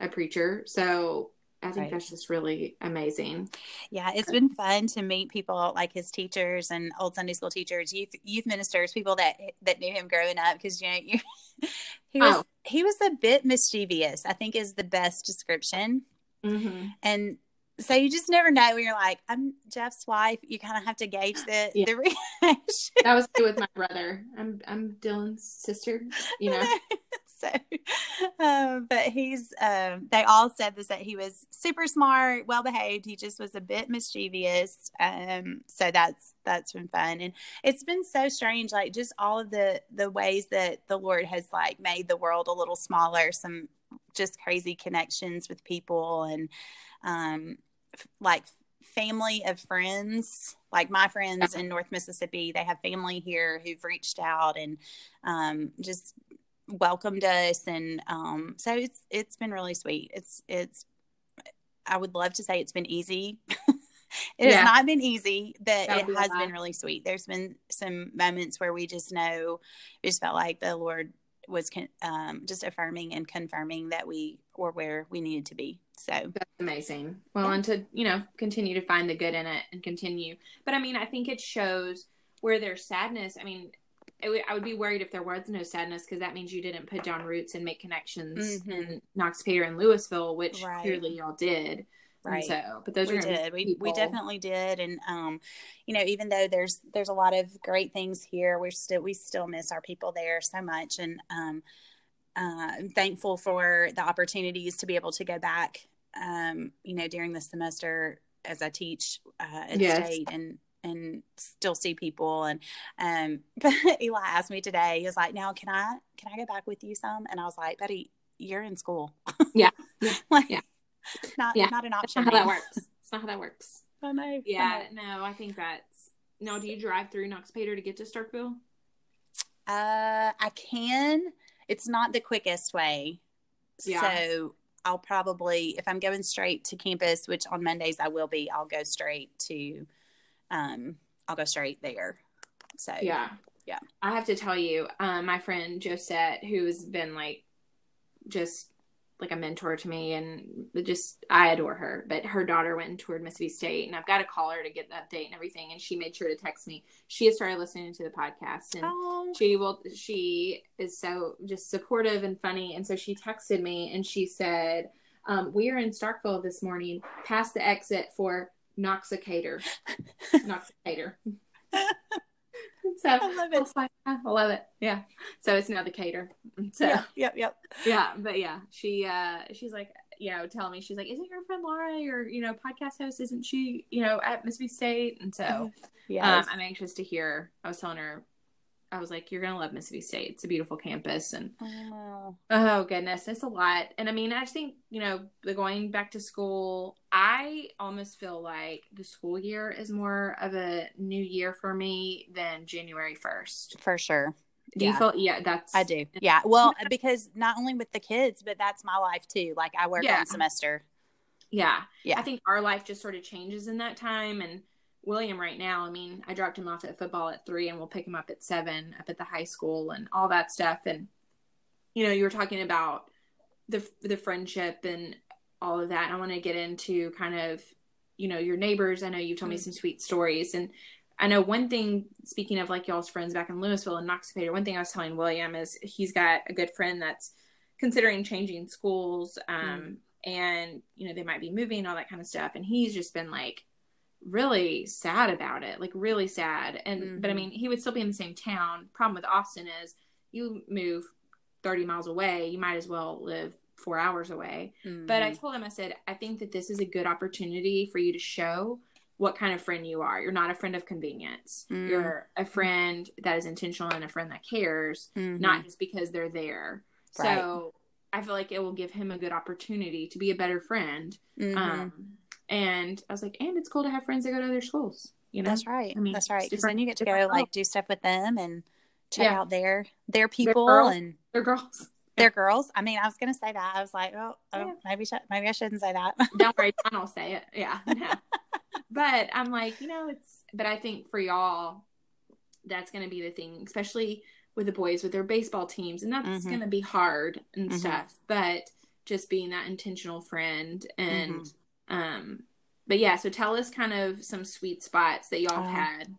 a a preacher. So I think Right. that's just really amazing. Yeah, it's been fun to meet people like his teachers and old Sunday school teachers, youth youth ministers, people that that knew him growing up. Because you know, you, he was Oh. he was a bit mischievous. I think is the best description. Mm-hmm. And so you just never know when you're like, I'm Jeff's wife. You kind of have to gauge the Yeah. the reaction. That was with my brother. I'm I'm Dylan's sister. You know, so, um, but he's, um, they all said this that he was super smart, well behaved. He just was a bit mischievous. Um, so that's, that's been fun. And it's been so strange, like just all of the, the ways that the Lord has like made the world a little smaller, some just crazy connections with people and, um, like family of friends like my friends in north mississippi they have family here who've reached out and um, just welcomed us. And um, so it's it's been really sweet. It's it's i would love to say it's been easy. It Yeah. has not been easy but That would it be has been really sweet. There's been some moments where we just know we just felt like the lord was con- um, just affirming and confirming that we were where we needed to be so That's amazing. Well, Yeah. and to, you know, continue to find the good in it and continue. But I mean, I think it shows where there's sadness. I mean, would- I would be worried if there was no sadness because that means you didn't put down roots and make connections Mhm. in Noxapater and Louisville, which Right. clearly y'all did. And right so, but those we are did we, we definitely did and um you know even though there's there's a lot of great things here we're still we still miss our people there so much and um uh I'm thankful for the opportunities to be able to go back um you know during the semester as i teach uh at Yes. state and and still see people and um but eli asked me today he was like now can i can i go back with you some and i was like betty you're in school Yeah. Yeah. like Yeah. not Yeah. not an That's option not how that works. It's not how that works. I know. Yeah, no, I think that's no. Do you drive through Noxapater to get to Starkville? Uh, I can. It's not the quickest way. Yeah. So I'll probably, if I'm going straight to campus, which on Mondays I will be, I'll go straight to, um, I'll go straight there. So Yeah. Yeah. I have to tell you, um, my friend Josette, who has been like just like a mentor to me and just I adore her. But her daughter went and toured Mississippi State and I've got to call her to get the update and everything. And she made sure to text me. She has started listening to the podcast and Oh, she will she is so just supportive and funny. And so she texted me and she said, um, we are in Starkville this morning, past the exit for Noxicator. Noxicator. so I love it. like, I love it. Yeah. So it's now the cater. So Yep, yep, yep. yeah but yeah she uh she's like you know telling me she's like isn't your friend laura your you know podcast host isn't she you know at mississippi state and so Yes. um i'm anxious to hear i was telling her i was like you're gonna love mississippi state it's a beautiful campus and Oh. oh goodness it's a lot and i mean i just think you know the going back to school i almost feel like the school year is more of a new year for me than january 1st For sure. do you Yeah. feel yeah that's I do. Yeah. Well, because not only with the kids, but that's my life too. Like I work Yeah. on semester. Yeah. Yeah. I think our life just sort of changes in that time. And William, right now, I mean, I dropped him off at football at three and we'll pick him up at seven up at the high school and all that stuff. And, you know, you were talking about the, the friendship and all of that. And I want to get into kind of, you know, your neighbors. I know you've told me Mm. some sweet stories. And I know one thing, speaking of like y'all's friends back in Louisville and Knoxville, one thing I was telling William is he's got a good friend that's considering changing schools. Um, and you know they might be moving and all that kind of stuff and he's just been like really sad about it like really sad and but i Mhm. mean he would still be in the same town problem with austin is you move 30 miles away you might as well live four hours away but i told him i said i think that this is a good opportunity for you to show what kind of friend you are you're not a friend of convenience Mm. you're a friend that is intentional and a friend that cares Mhm. not just because they're there Right. so I feel like it will give him a good opportunity to be a better friend. Mhm. Um, and I was like, and it's cool to have friends that go to other schools. You know, That's right. I mean, That's right. Because then you get to go like do stuff with them and check Yeah. out their their people girls. and they're girls. their girls. I mean, I was gonna say that. I was like, oh, oh Yeah. maybe sh- maybe I shouldn't say that. Don't worry, John will say it. Yeah, no. but I'm like, you know, it's. But I think for y'all, that's going to be the thing, especially with the boys with their baseball teams, and that's Mhm. going to be hard and Mhm. stuff. But just being that intentional friend and, Mm-hmm. Um, but yeah. So tell us kind of some sweet spots that y'all Oh. have had.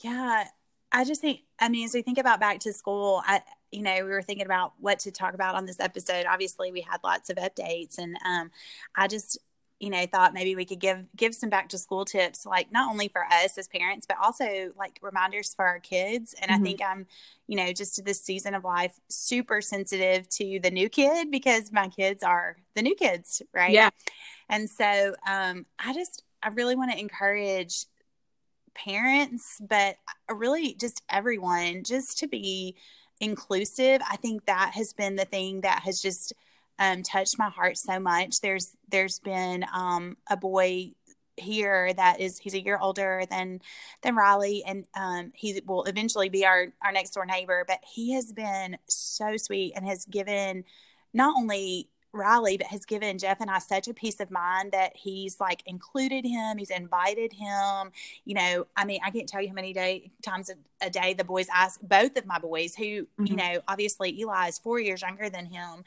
Yeah, I just think. I mean, as we think about back to school, I you know we were thinking about what to talk about on this episode. Obviously, we had lots of updates, and um, I just you know thought maybe we could give give some back to school tips, like not only for us as parents, but also like reminders for our kids. And Mhm. I think I'm you know just to this season of life super sensitive to the new kid because my kids are the new kids, right? Yeah. And so um, I just I really want to encourage parents, but really just everyone, just to be inclusive. I think that has been the thing that has just um, touched my heart so much. There's there's been um, a boy here that is he's a year older than than Riley, and um, he will eventually be our our next door neighbor. But he has been so sweet and has given not only Riley, but has given Jeff and I such a peace of mind that he's like included him, he's invited him. You know, I mean, I can't tell you how many day times a, a day the boys ask both of my boys, who you Mhm. know, obviously Eli is four years younger than him,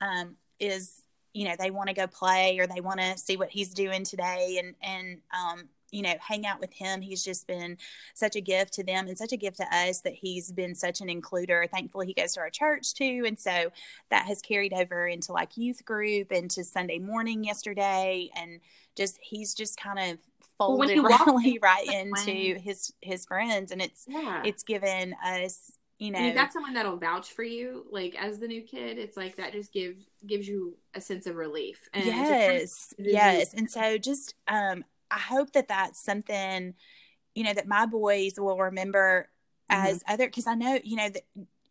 um, is you know they want to go play or they want to see what he's doing today and and um, you know hang out with him. He's just been such a gift to them and such a gift to us that he's been such an includer. Thankfully, he goes to our church too, and so that has carried over into like youth group and to Sunday morning yesterday, and just he's just kind of folded Riley right into his his friends, and it's Yeah. it's given us you know And you've got someone that'll vouch for you, like as the new kid. It's like that just gives gives you a sense of relief. And just kind of- yes yes and so just um i hope that that's something you know that my boys will remember Mm-hmm. as other because i know you know that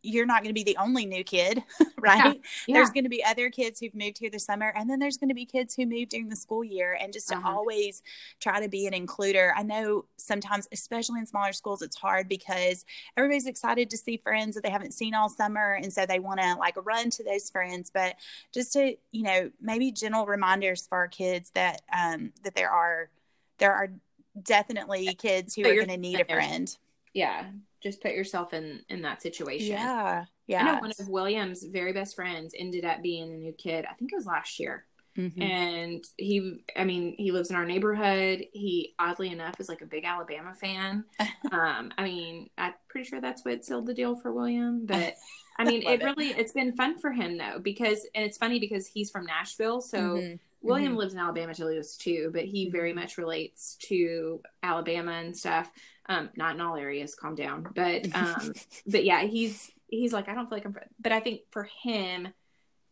you're not going to be the only new kid right Yeah. there's going to be other kids who've moved here this summer and then there's going to be kids who moved during the school year and just to Uh-huh. always try to be an includer i know sometimes especially in smaller schools it's hard because everybody's excited to see friends that they haven't seen all summer and so they want to like run to those friends but just to you know maybe gentle reminders for our kids that um that there are there are definitely kids who But are going to need a friend yeah. Just put yourself in in that situation. yeah Yeah. I know one of William's very best friends ended up being a new kid. I think it was last year. Mm-hmm. And he, I mean, he lives in our neighborhood. He, oddly enough, is like a big Alabama fan. um, I mean, I'm pretty sure that's what sealed the deal for William. But I mean, it, it, really, it's been fun for him though, because, and it's funny because he's from Nashville. So mm-hmm. William mm-hmm. lives in Alabama till he was two, but he very mm-hmm. much relates to Alabama and stuff. Um, not in all areas, calm down. But, um, but yeah, he's, he's like, I don't feel like I'm, but I think for him,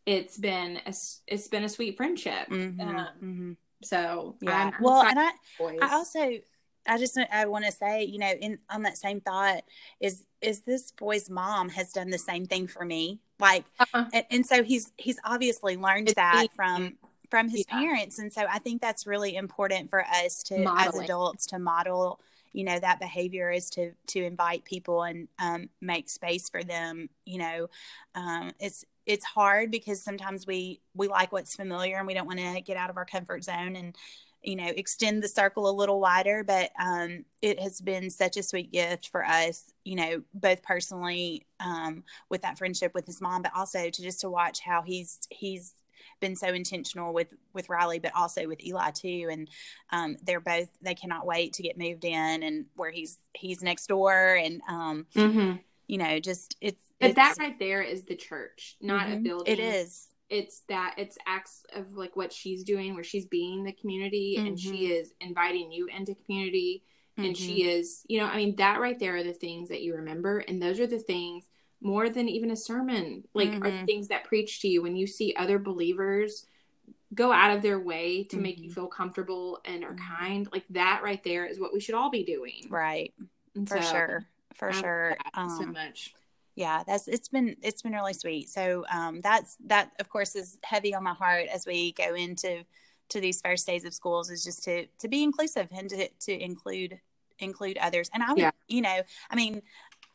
it's been a, it's been a sweet friendship. Mm-hmm, um, mm-hmm. So yeah. I'm, well, and I I also I just I want to say you know in on that same thought is is this boy's mom has done the same thing for me like uh-huh. and, and, so he's he's obviously learned it's that easy. from from his yeah. parents and so I think that's really important for us to Modeling. as adults to model you know that behavior is to to invite people and um, make space for them you know um, it's it's hard because sometimes we we like what's familiar and we don't want to get out of our comfort zone and you know extend the circle a little wider but um, it has been such a sweet gift for us you know both personally um, with that friendship with his mom but also to just to watch how he's he's been so intentional with with Riley, but also with Eli too. And um, they're both they cannot wait to get moved in and where he's he's next door and um, mm-hmm you know, just it's. But it's, that right there is the church, not mm-hmm. a building. It is. It's that it's acts of like what she's doing, where she's being the community, mm-hmm. and she mm-hmm. is inviting you into community, and she mm-hmm. is, you know, I mean, that right there are the things that you remember, and those are the things more than even a sermon, like are mm-hmm. things that preach to you when you see other believers go out of their way to make you feel comfortable and are kind like that right there is what we should all be doing right and for so, sure for sure. Um, so much. Yeah, that's it's been it's been really sweet. So um, that's that of course is heavy on my heart as we go into to these first days of schools is just to to be inclusive and to to include include others. And I would, yeah. you know, I mean,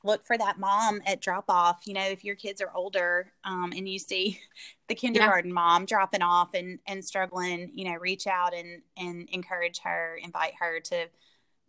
look for that mom at drop off. You know, if your kids are older um, and you see the kindergarten yeah. mom dropping off and and struggling, you know, reach out and and encourage her, invite her to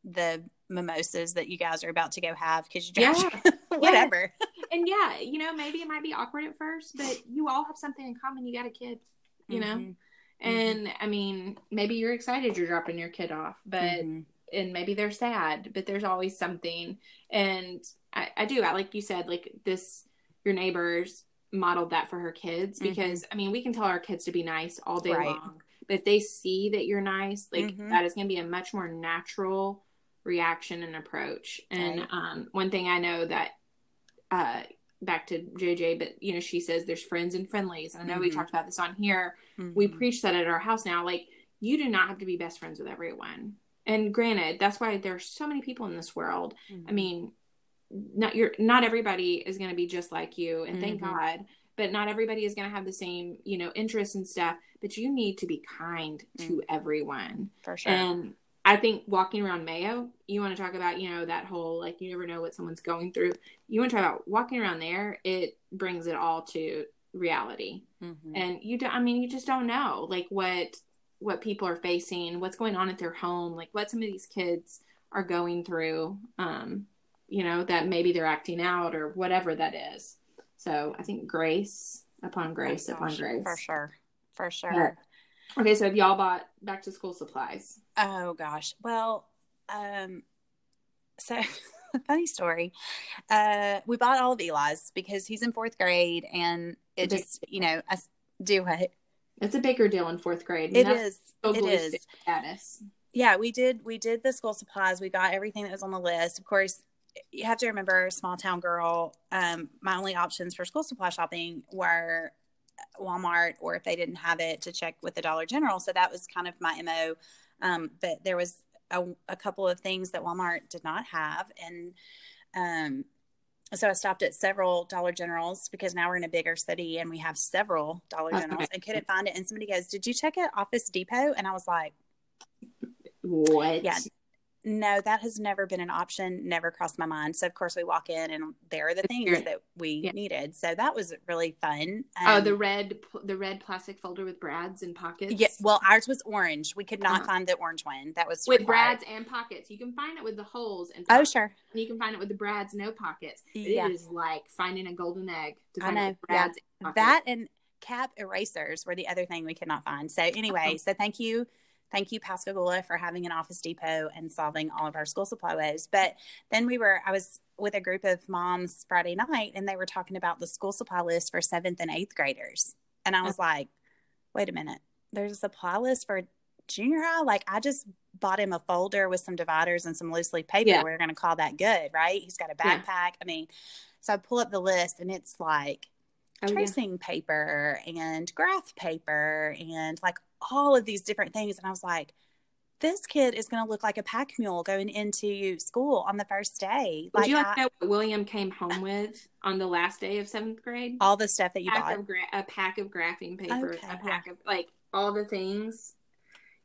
the mimosas that you guys are about to go have because you yeah. whatever. Yeah. And yeah, you know, maybe it might be awkward at first, but you all have something in common. You got a kid, you mm-hmm. know? And mm-hmm. I mean, maybe you're excited you're dropping your kid off, but mm-hmm. and maybe they're sad, but there's always something. And I, I do, I like you said, like this your neighbors modeled that for her kids mm-hmm. because I mean we can tell our kids to be nice all day right. long. But if they see that you're nice, like mm-hmm. that is gonna be a much more natural reaction and approach. And right. um, one thing I know that uh, back to JJ, but you know, she says there's friends and friendlies. And I know mm-hmm. we talked about this on here. Mm-hmm. We preach that at our house now. Like, you do not have to be best friends with everyone. And granted, that's why there's so many people in this world. Mm-hmm. I mean, not your not everybody is going to be just like you, and thank mm-hmm. God. But not everybody is going to have the same, you know, interests and stuff. But you need to be kind to mm. everyone, for sure. And I think walking around Mayo, you want to talk about, you know, that whole like you never know what someone's going through. You want to talk about walking around there, it brings it all to reality. Mm-hmm. And you don't I mean, you just don't know like what what people are facing, what's going on at their home, like what some of these kids are going through. Um, you know, that maybe they're acting out or whatever that is. So I think grace upon grace oh, upon grace. For sure. For sure. Okay, so have y'all bought back to school supplies? Oh gosh. Well, um, so funny story. Uh, we bought all of Eli's because he's in fourth grade, and it just you know I do it. It's a bigger deal in fourth grade. It is. It is. Status. Yeah, we did. We did the school supplies. We got everything that was on the list. Of course, you have to remember, small town girl. Um, my only options for school supply shopping were Walmart or if they didn't have it to check with the Dollar General. So that was kind of my MO. Um, but there was a, a, couple of things that Walmart did not have. And um, so I stopped at several Dollar Generals because now we're in a bigger city and we have several Dollar Generals and couldn't find it. And somebody goes, Did you check it Office Depot? And I was like, What? Yeah. No, that has never been an option, never crossed my mind. So of course we walk in and there are the things that we yeah. needed. So that was really fun. Um, oh, the red the red plastic folder with brads and pockets. Yeah, well ours was orange. We could not uh-huh. find the orange one. That was with required. brads and pockets. You can find it with the holes and Oh, sure. And you can find it with the brads no pockets. Yeah. It is like finding a golden egg to find I know. brads. Yeah. And that and cap erasers were the other thing we could not find. So anyway, so thank you Thank you, Pascagoula, for having an office depot and solving all of our school supply woes. But then we were, I was with a group of moms Friday night, and they were talking about the school supply list for seventh and eighth graders. And I was uh-huh. like, wait a minute, there's a supply list for junior high? Like, I just bought him a folder with some dividers and some loose leaf paper. Yeah. We are going to call that good, right? He's got a backpack. Yeah. I mean, so I pull up the list, and it's like, oh, tracing yeah. paper and graph paper and like all of these different things. And I was like, this kid is going to look like a pack mule going into school on the first day. Would you like I, know what William came home with on the last day of seventh grade? All the stuff that you bought. Gra- a pack of graphing paper, okay. a pack of like all the things.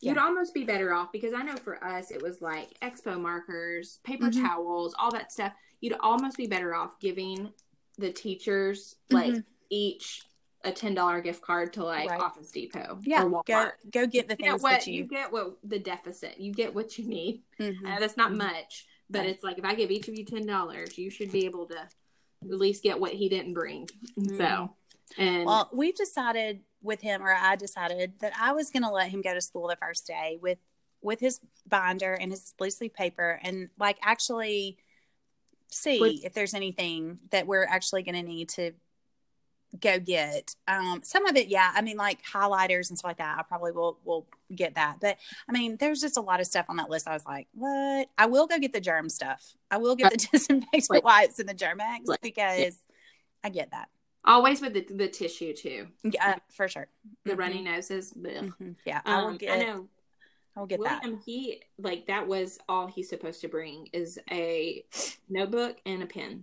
You'd yeah. almost be better off because I know for us it was like expo markers, paper mm-hmm. towels, all that stuff. You'd almost be better off giving the teachers like mm-hmm. Each a ten dollar gift card to like right. Office Depot. Yeah, go go get the you things what, that you... you get. What the deficit? You get what you need. Mm-hmm. Uh, that's not mm-hmm. much, but right. it's like if I give each of you ten dollars, you should be able to at least get what he didn't bring. Mm-hmm. So, and well, we've decided with him, or I decided that I was going to let him go to school the first day with with his binder and his loose leaf paper, and like actually see with, if there's anything that we're actually going to need to go get. Um, some of it, yeah. I mean, like highlighters and stuff like that. I probably will will get that. But I mean, there's just a lot of stuff on that list. I was like, what? I will go get the germ stuff. I will get the disinfectant wipes and the Germ-X because yeah. I get that. Always with the, the tissue too. Yeah, for sure. The mm-hmm. runny noses. Mm-hmm. Yeah, I will um, get. I know. I'll get William, that. He like that was all he's supposed to bring is a notebook and a pen.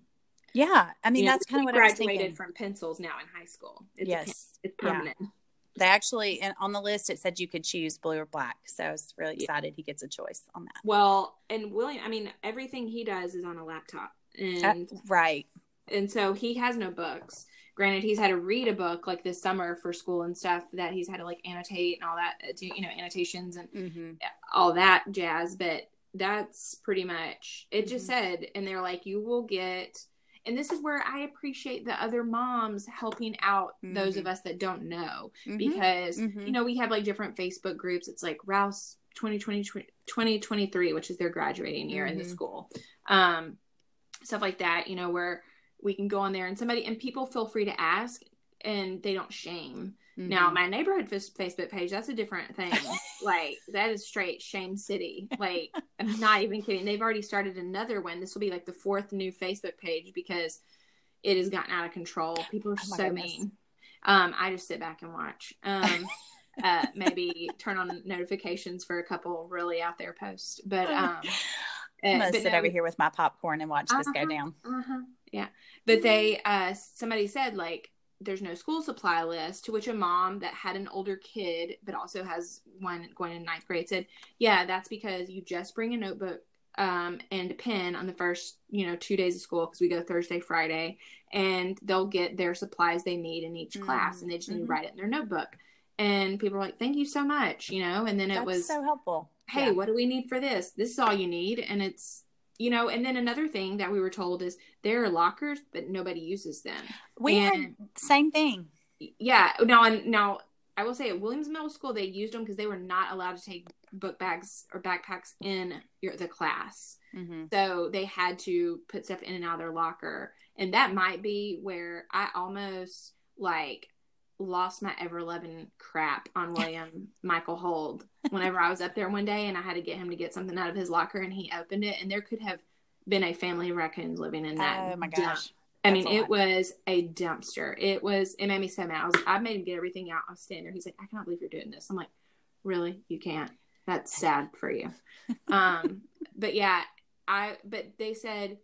Yeah, I mean that's kind of what I graduated from pencils now in high school. It's yes, it's permanent. Yeah. They actually and on the list it said you could choose blue or black, so I was really excited he gets a choice on that. Well, and William, I mean everything he does is on a laptop, and uh, right, and so he has no books. Granted, he's had to read a book like this summer for school and stuff that he's had to like annotate and all that, uh, you know, annotations and mm-hmm. all that jazz. But that's pretty much it. Just mm-hmm. said, and they're like, you will get and this is where I appreciate the other moms helping out mm-hmm. those of mm-hmm. us that don't know mm-hmm. because mm-hmm. you know we have like different Facebook groups. It's like Rouse 2020 2023, which is their graduating year in the mm-hmm. school. Um, stuff like that, you know, where we can go on there and somebody and people feel free to ask and they don't shame. Mm-hmm. Now, my neighborhood Facebook page, that's a different thing. like, that is straight shame city. Like, I'm not even kidding. They've already started another one. This will be like the fourth new Facebook page because it has gotten out of control. People are oh so goodness. mean. Um, I just sit back and watch. Um, uh, maybe turn on notifications for a couple really out there posts. But, um, I'm gonna uh, sit no, over here with my popcorn and watch uh-huh, this go uh-huh, down. Uh-huh, yeah, but they, uh, somebody said like there's no school supply list to which a mom that had an older kid but also has one going in ninth grade said yeah that's because you just bring a notebook um, and a pen on the first you know two days of school because we go thursday friday and they'll get their supplies they need in each mm-hmm. class and they just need mm-hmm. to write it in their notebook and people are like thank you so much you know and then it that's was so helpful hey yeah. what do we need for this this is all you need and it's you know, and then another thing that we were told is there are lockers, but nobody uses them. We and, had same thing. Yeah. Now, and now I will say at Williams Middle School they used them because they were not allowed to take book bags or backpacks in your, the class, mm-hmm. so they had to put stuff in and out of their locker, and that might be where I almost like lost my ever loving crap on William Michael Hold whenever I was up there one day and I had to get him to get something out of his locker and he opened it and there could have been a family of raccoons living in that. Oh my gosh. Dump. I mean, it was a dumpster. It was, it made me so mad. I was, I made him get everything out. I was standing there. He's like, I cannot believe you're doing this. I'm like, really? You can't. That's sad for you. um, but yeah, I, but they said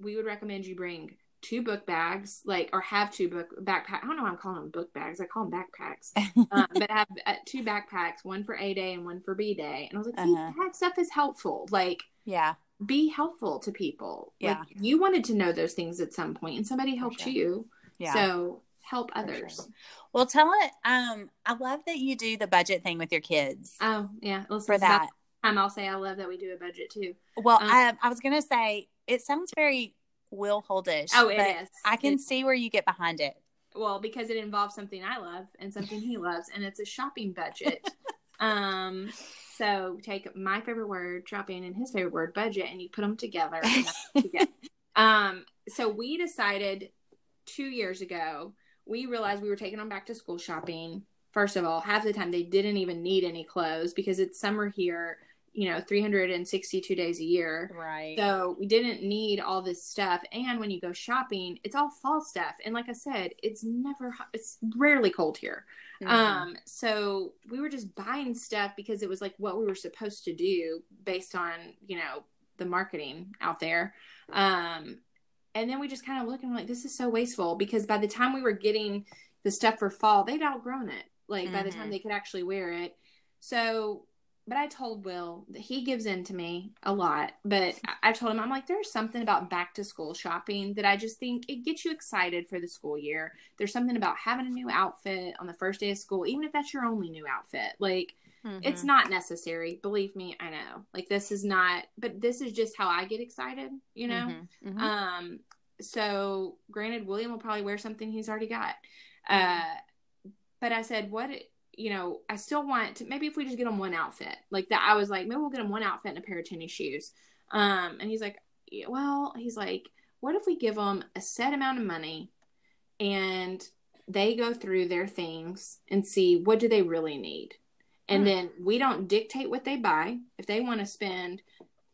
we would recommend you bring two book bags, like, or have two book backpack. I don't know why I'm calling them book bags. I call them backpacks. um, but I have uh, two backpacks, one for A day and one for B day. And I was like, Uh-huh. that stuff is helpful. Like, Yeah. be helpful to people. Yeah. Like, you wanted to know those things at some point, and somebody helped sure. you. Yeah. So help others. sure. Well, tell it. Um, I love that you do the budget thing with your kids Oh yeah, listen, for that. Time I'll say I love that we do a budget too. Well, Um, I, I was gonna say it sounds very Will Holdish. Oh, it is. I can It- see where you get behind it. well because it involves something I love and something he loves, and it's a shopping budget. um, so take my favorite word shopping and his favorite word budget, and you put them together. And that's what you get. Um, so we decided two years ago. We realized we were taking them back to school shopping. First of all, half the time they didn't even need any clothes because it's summer here. You know, 362 days a year. Right. So we didn't need all this stuff. And when you go shopping, it's all fall stuff. And like I said, it's never, it's rarely cold here. Mhm. Um, so we were just buying stuff because it was like what we were supposed to do based on, you know, the marketing out there. Um, and then we just kind of look and we're like, this is so wasteful because by the time we were getting the stuff for fall, they'd outgrown it. Like by the time Mhm. they could actually wear it. So, but I told Will that he gives in to me a lot. But I told him, I'm like, there's something about back to school shopping that I just think it gets you excited for the school year. There's something about having a new outfit on the first day of school, even if that's your only new outfit. Like, it's Mhm. not necessary. Believe me, I know. Like, this is not, but this is just how I get excited, you know? Mhm. Mhm. Um, so granted, William will probably wear something he's already got. Uh, but I said, what, you know, I still want to, maybe if we just get him one outfit like that, I was like, maybe we'll get him one outfit and a pair of tennis shoes. Um, and he's like, yeah, well, he's like, what if we give them a set amount of money and they go through their things and see what do they really need? And Hmm. then we don't dictate what they buy. If they want to spend,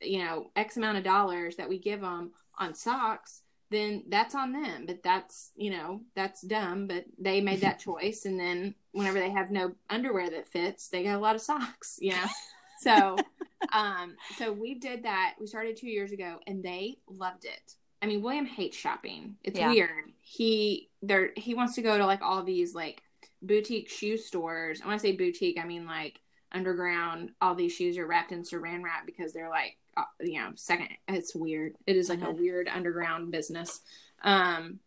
you know, X amount of dollars that we give them on socks, then that's on them. But that's, you know, that's dumb. But they made that choice. And then whenever they have no underwear that fits, they got a lot of socks, you know? So, um, so we did that. We started two years ago and they loved it. I mean, William hates shopping. It's Yeah. weird. He, there, he wants to go to like all these like boutique shoe stores. And when I say boutique, I mean like underground. All these shoes are wrapped in saran wrap because they're like, uh, you know, second. It's weird. It is like a Mhm. weird underground business. Um,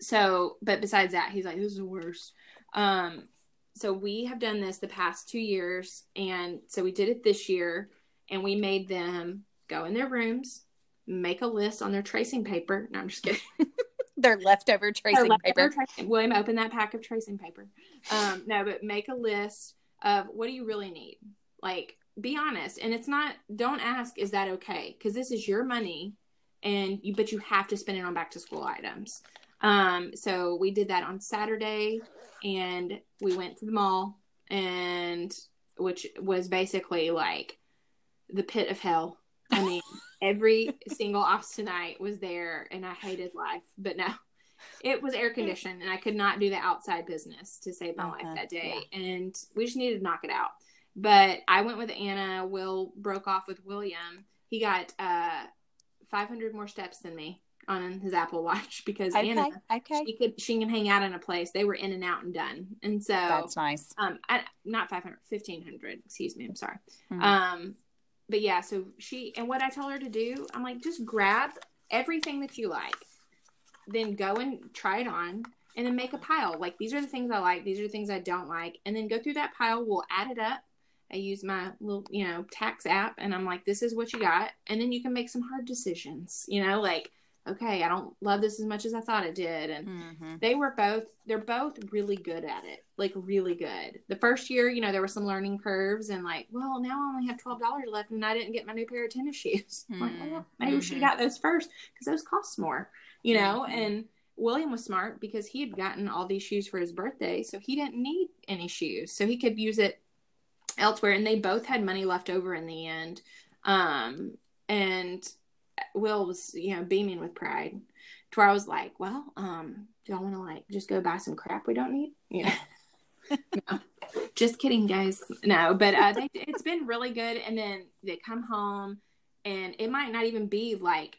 so, but besides that, he's like, this is the worst. Um, so we have done this the past two years, and so we did it this year, and we made them go in their rooms, make a list on their tracing paper. No, I'm just kidding. Their leftover tracing Or paper. tracing- William, open that pack of tracing paper. Um, no, but make a list of what do you really need. Like, be honest, and it's not. Don't ask, is that okay? Because this is your money, and you, but you have to spend it on back to school items. Um, so we did that on Saturday, and we went to the mall, and which was basically like the pit of hell. I mean, every single Austinite was there, and I hated life. But no, it was air conditioned, and I could not do the outside business to save my Uh-huh, life that day. And we just needed to knock it out. But I went with Anna. Will broke off with William. He got uh, 500 more steps than me on his Apple Watch because Okay. Anna Okay. she could she can hang out in a place. They were in and out and done. And so That's nice. um I, not 500 1500 excuse me i'm sorry Mhm. um but yeah so she and what i tell her to do i'm like just grab everything that you like then go and try it on and then make a pile like these are the things i like these are the things i don't like and then go through that pile we'll add it up i use my little you know tax app and i'm like this is what you got. And then you can make some hard decisions you know like okay i don't love this as much as i thought it did. And Mhm. they were both they're both really good at it like really good. The first year you know there were some learning curves and like well now i only have $12 left and i didn't get my new pair of tennis shoes. I'm like maybe we should have got those first because those cost more you know? Mhm. and william was smart because he had gotten all these shoes for his birthday so he didn't need any shoes. So he could use it elsewhere and they both had money left over in the end. Um and will was you know beaming with pride. To where i was like well um do y'all want to like just go buy some crap we don't need? Yeah no. just kidding guys. No but uh they, it's been really good. And then they come home and it might not even be like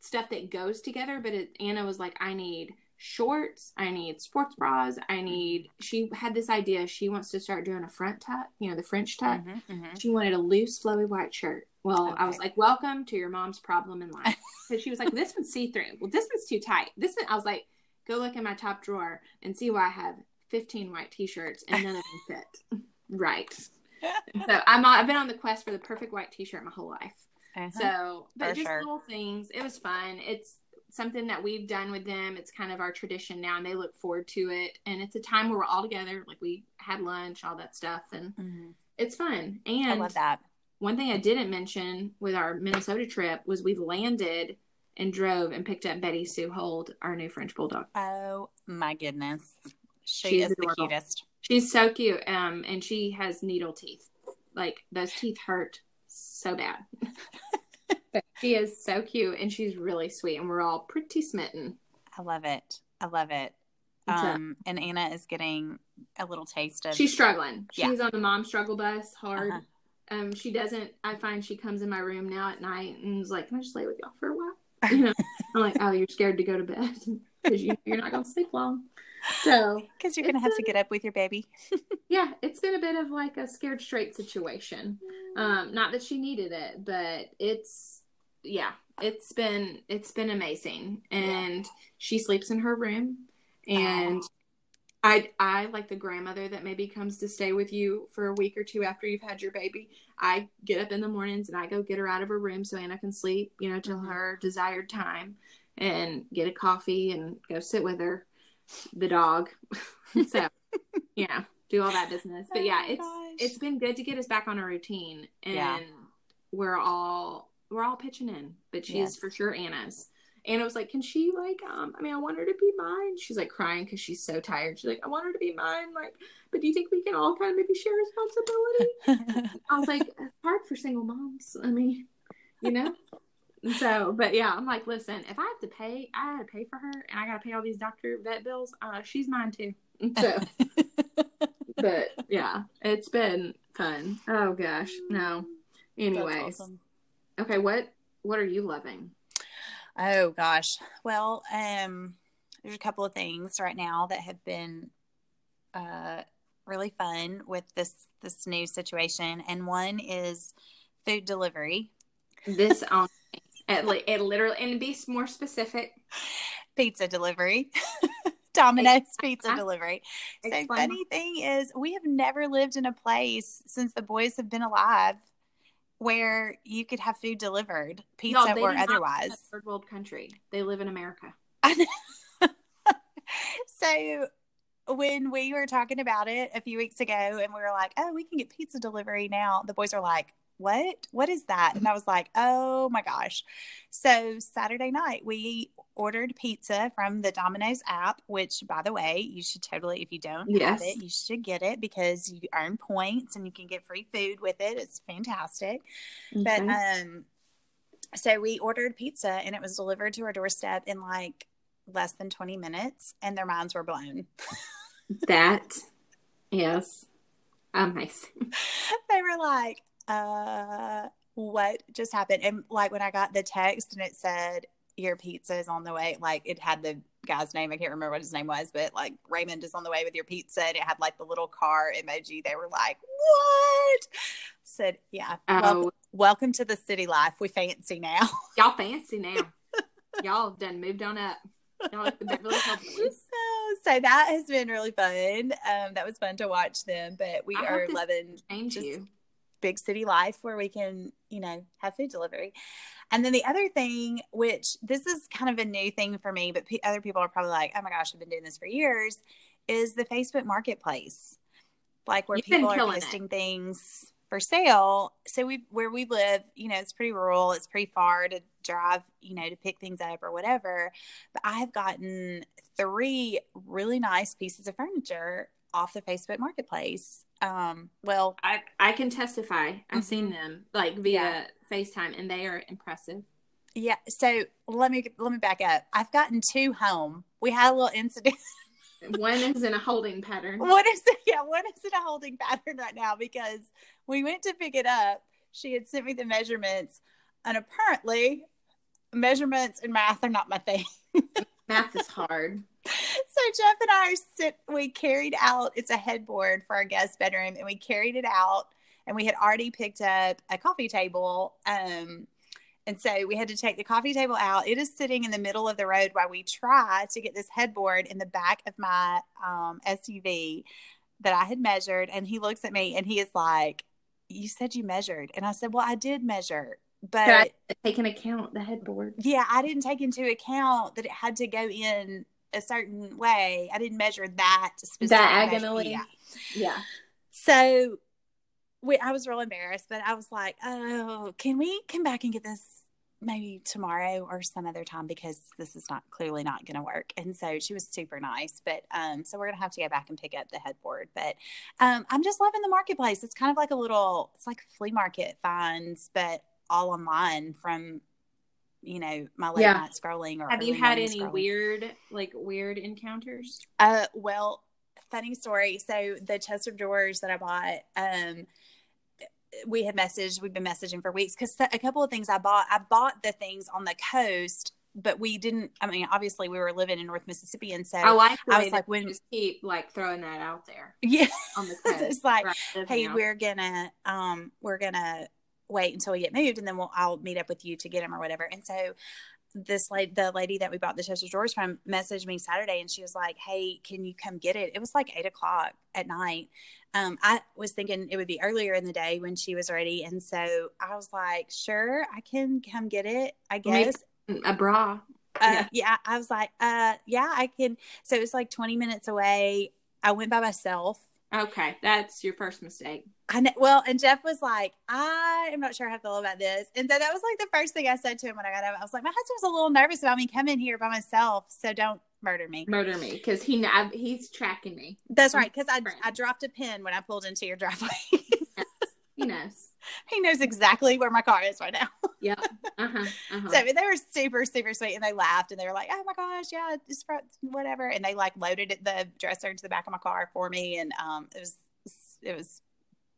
stuff that goes together, but it, Anna was like, I need shorts, I need sports bras, I need. She had this idea. She wants to start doing a front tuck, you know, the French tuck. Mhm, mhm. She wanted a loose, flowy white shirt. Well, I was like, "Welcome to your mom's problem in life." Because she was like, "This one's see through. Well, this one's too tight. This one." I was like, "Go look in my top drawer and see why I have 15 white T-shirts and none of them fit." right. So I'm I've been on the quest for the perfect white T-shirt my whole life. Uh-huh. So, but For just sure. little things. It was fun. It's something that we've done with them. It's kind of our tradition now, and they look forward to it. And it's a time where we're all together. Like we had lunch, all that stuff, and Mhm. it's fun. I And love that. one thing I didn't mention with our Minnesota trip was we landed and drove and picked up Betty Sue Hold, our new French bulldog. Oh my goodness. She She's is adorable. the cutest. She's so cute, um, and she has needle teeth. Like those teeth hurt so bad. but she is so cute, and she's really sweet, and we're all pretty smitten. I love it. I love it. Um, and Anna is getting a little taste of. She's struggling. Yeah. She's on the mom struggle bus hard. Uh-huh. Um, she doesn't. I find she comes in my room now at night and is like, "Can I just lay with y'all for a while?" You know, I'm like, "Oh, you're scared to go to bed because you, you're not gonna sleep long." So because you're gonna have to get up with your baby. yeah, it's been a bit of like a scared straight situation. Um, not that she needed it, but it's yeah, it's been it's been amazing. And she sleeps in her room and I I like the grandmother that maybe comes to stay with you for a week or two after you've had your baby. I get up in the mornings and I go get her out of her room so Anna can sleep, you know, till Mhm. her desired time and get a coffee and go sit with her, the dog. so yeah, do all that business. But Oh yeah, my it's gosh. it's been good to get us back on a routine and Yeah. we're all we're all pitching in. But she's Yes. for sure Anna's. Anna was like, "Can she like um I mean, I want her to be mine." She's like crying cuz she's so tired. She's like, "I want her to be mine like, but do you think we can all kind of maybe share responsibility?" I was like, "It's hard for single moms." I mean, you know? So, but yeah, I'm like, "Listen, if I have to pay, I have to pay for her and I got to pay all these doctor vet bills, uh she's mine too." So, but yeah, it's been fun. Oh gosh, no. Anyways, awesome. okay, what what are you loving? Oh gosh. Well, um, there's a couple of things right now that have been uh really fun with this this new situation, and one is food delivery, This on it, li- it literally and be more specific. pizza delivery. Domino's pizza I- delivery. So funny thing is, we have never lived in a place since the boys have been alive where you could have food delivered, pizza they or do not in otherwise. third world country. They live in America. so when we were talking about it a few weeks ago and we were like, oh, we can get pizza delivery now, the boys are like, what? What is that? And I was like, oh my gosh. So Saturday night, we ordered pizza from the Domino's app, which, by the way, you should totally, if you don't Yes. have it, you should get it because you earn points and you can get free food with it. It's fantastic. But um, so we ordered pizza and it was delivered to our doorstep in like less than 20 minutes and their minds were blown. that yes, amazing. they were like, uh, what just happened? And like when I got the text and it said, your pizza is on the way, like it had the guy's name. I can't remember what his name was, but like Raymond is on the way with your pizza. And it had like the little car emoji. They were like, what? Said, yeah. Oh, welcome to the city life. We fancy now. y'all fancy now. y'all done moved on up. Y'all like the Beverly Hillbillies. so that has been really fun. Um, that was fun to watch them, but we I are loving Change you. Big city life where we can, you know, have food delivery. And then the other thing, which this is kind of a new thing for me, but p- other people are probably like, oh my gosh, I've been doing this for years, is the Facebook marketplace. Like where You've people are killing it. posting things for sale. So we where we live, you know, it's pretty rural, it's pretty far to drive, you know, to pick things up or whatever. But I have gotten three really nice pieces of furniture off the Facebook marketplace. Um, well, I I can testify. I've seen Mhm. them like via Yeah. FaceTime, and they are impressive. Yeah. So let me let me back up. I've gotten two home. We had a little incident. One is in a holding pattern. What is it? Yeah, one is in a holding pattern right now because we went to pick it up. She had sent me the measurements, and apparently measurements and math are not my thing. Math is hard. So Jeff and I are sit. We carried out. It's a headboard for our guest bedroom, and we carried it out. And we had already picked up a coffee table. Um, and so we had to take the coffee table out. It is sitting in the middle of the road while we try to get this headboard in the back of my um, SUV that I had measured. And he looks at me and he is like, "You said you measured," and I said, "Well, I did measure." But take into account the headboard. Yeah, I didn't take into account that it had to go in a certain way. I didn't measure that specific diagonally. Yeah. Yeah. So we, I was real embarrassed, but I was like, "Oh, can we come back and get this maybe tomorrow or some other time because this is not clearly not going to work." And so she was super nice, but um, so we're gonna have to go back and pick up the headboard. But um, I'm just loving the marketplace. It's kind of like a little, it's like flea market finds, but all online from you know my late Yeah. night scrolling or Have you had any scrolling. weird, like weird encounters? uh well funny story so the chest of drawers that i bought um we had messaged we've been messaging for weeks because a couple of things i bought i bought the things on the coast but we didn't i mean obviously we were living in north mississippi and so I like. I was like, when- just keep like throwing that out there yeah on the coast. it's like rather hey we're gonna um we're gonna wait until we get moved and then we'll i'll meet up with you to get them or whatever and so this lady the lady that we bought the chest of drawers from messaged me saturday and she was like hey can you come get it it was like eight o'clock at night um i was thinking it would be earlier in the day when she was ready and so i was like sure i can come get it i guess a bra. uh, Yeah. yeah. I was like, uh, yeah, I can. So it was like 20 minutes away. I went by myself. Okay, that's your first mistake. I know, well, and Jeff was like, I am not sure how I feel about this. And so that was like the first thing I said to him when I got home. I was like, my husband was a little nervous about me coming here by myself. So don't murder me. Murder me because he I- he's tracking me. That's right. Cause I. I dropped a pin when I pulled into your driveway. He knows. he knows exactly where my car is right now. yeah. Uh huh. Uh-huh. So they were super, super sweet, and they laughed, and they were like, "Oh my gosh, yeah, just for- whatever." And they like loaded it, the dresser into the back of my car for me, and um, it was it was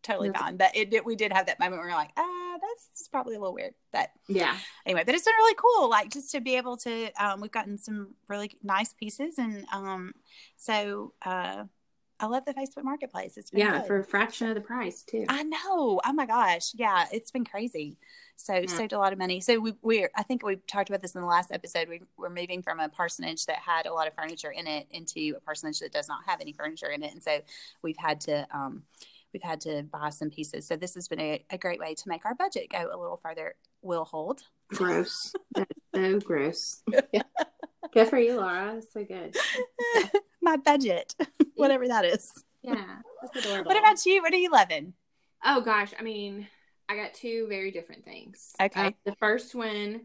totally That's- fine. But it did, we did have that moment where we are like, "Ah, that's probably a little weird." But yeah. anyway, but it's been really cool, like just to be able to. Um, we've gotten some really nice pieces, and um, so uh, I love the Facebook Marketplace. It's been Yeah. good. For a fraction of the price too. I know. Oh my gosh. Yeah, it's been crazy. So Yeah. saved a lot of money. So we we're I think we talked about this in the last episode. We we're moving from a parsonage that had a lot of furniture in it into a parsonage that does not have any furniture in it. And so we've had to um we've had to buy some pieces. So this has been a, a great way to make our budget go a little further. Will hold. Gross. So gross. Good for you, Laura. That's so good. my budget. Whatever that is. Yeah. That's adorable. What about you? What are you loving? Oh gosh, I mean, I got two very different things. Okay. Uh, the first one,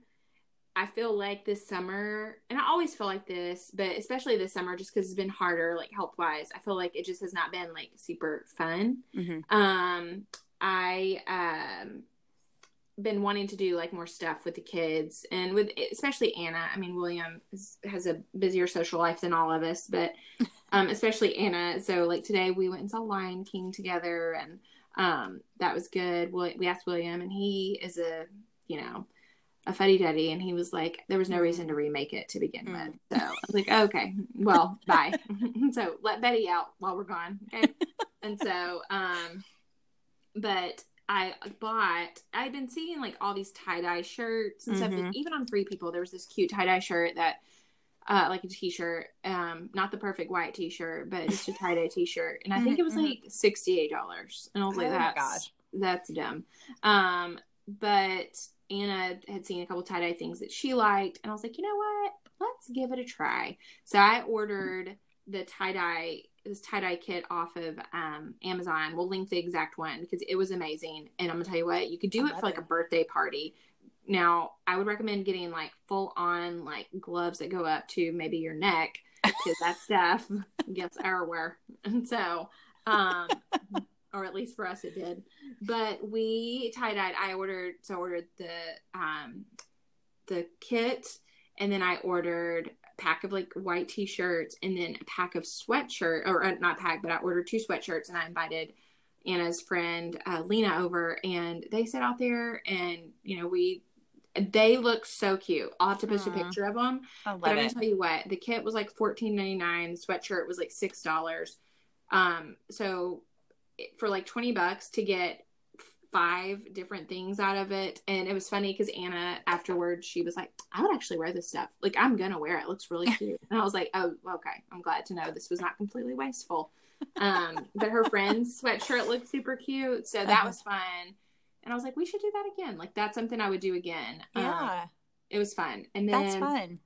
I feel like this summer, and I always feel like this, but especially this summer, just because it's been harder, like health wise. I feel like it just has not been like super fun. Mm-hmm. Um, I um been wanting to do like more stuff with the kids and with especially Anna. I mean, William is, has a busier social life than all of us, but um, especially Anna. So like today we went and saw Lion King together, and um, that was good. We, asked William, and he is a you know a fuddy duddy, and he was like, there was no reason to remake it to begin Mm. with. So I was like, okay, well, bye. so let Betty out while we're gone, okay? and so um, but I bought. I'd been seeing like all these tie dye shirts and stuff. Mhm. Even on Free People, there was this cute tie dye shirt that, uh, like a t shirt. Um, not the perfect white t shirt, but just a tie dye t shirt. And I think it was Mhm, mhm. like sixty eight dollars. And I was like, Oh that's gosh. that's dumb. Um, but Anna had seen a couple tie dye things that she liked, and I was like, you know what? Let's give it a try. So I ordered the tie dye this tie dye kit off of um, Amazon. We'll link the exact one because it was amazing. And I'm gonna tell you what, you could do I it for like it. a birthday party. Now, I would recommend getting like full on like gloves that go up to maybe your neck because that stuff gets everywhere. And so, um, or at least for us it did. But we tie dyed. I ordered so I ordered the um the kit, and then I ordered pack of like white t-shirts, and then a pack of sweatshirt or uh, not pack, but I ordered two sweatshirts, and I invited Anna's friend uh, Lena over, and they sat out there, and you know we They look so cute. I'll have to post a picture of them. I But I'm gonna it. tell you what, the kit was like fourteen ninety nine. The sweatshirt was like six dollars. Um, so for like twenty bucks to get five different things out of it, and it was funny because Anna afterwards she was like, "I would actually wear this stuff. Like I'm gonna wear it. It looks really cute." And I was like, "Oh, okay. I'm glad to know this was not completely wasteful." Um, but her friend's sweatshirt looked super cute, so that Uh-huh. was fun. And I was like, "We should do that again. Like that's something I would do again." Um, Yeah, it was fun. And then that's fun.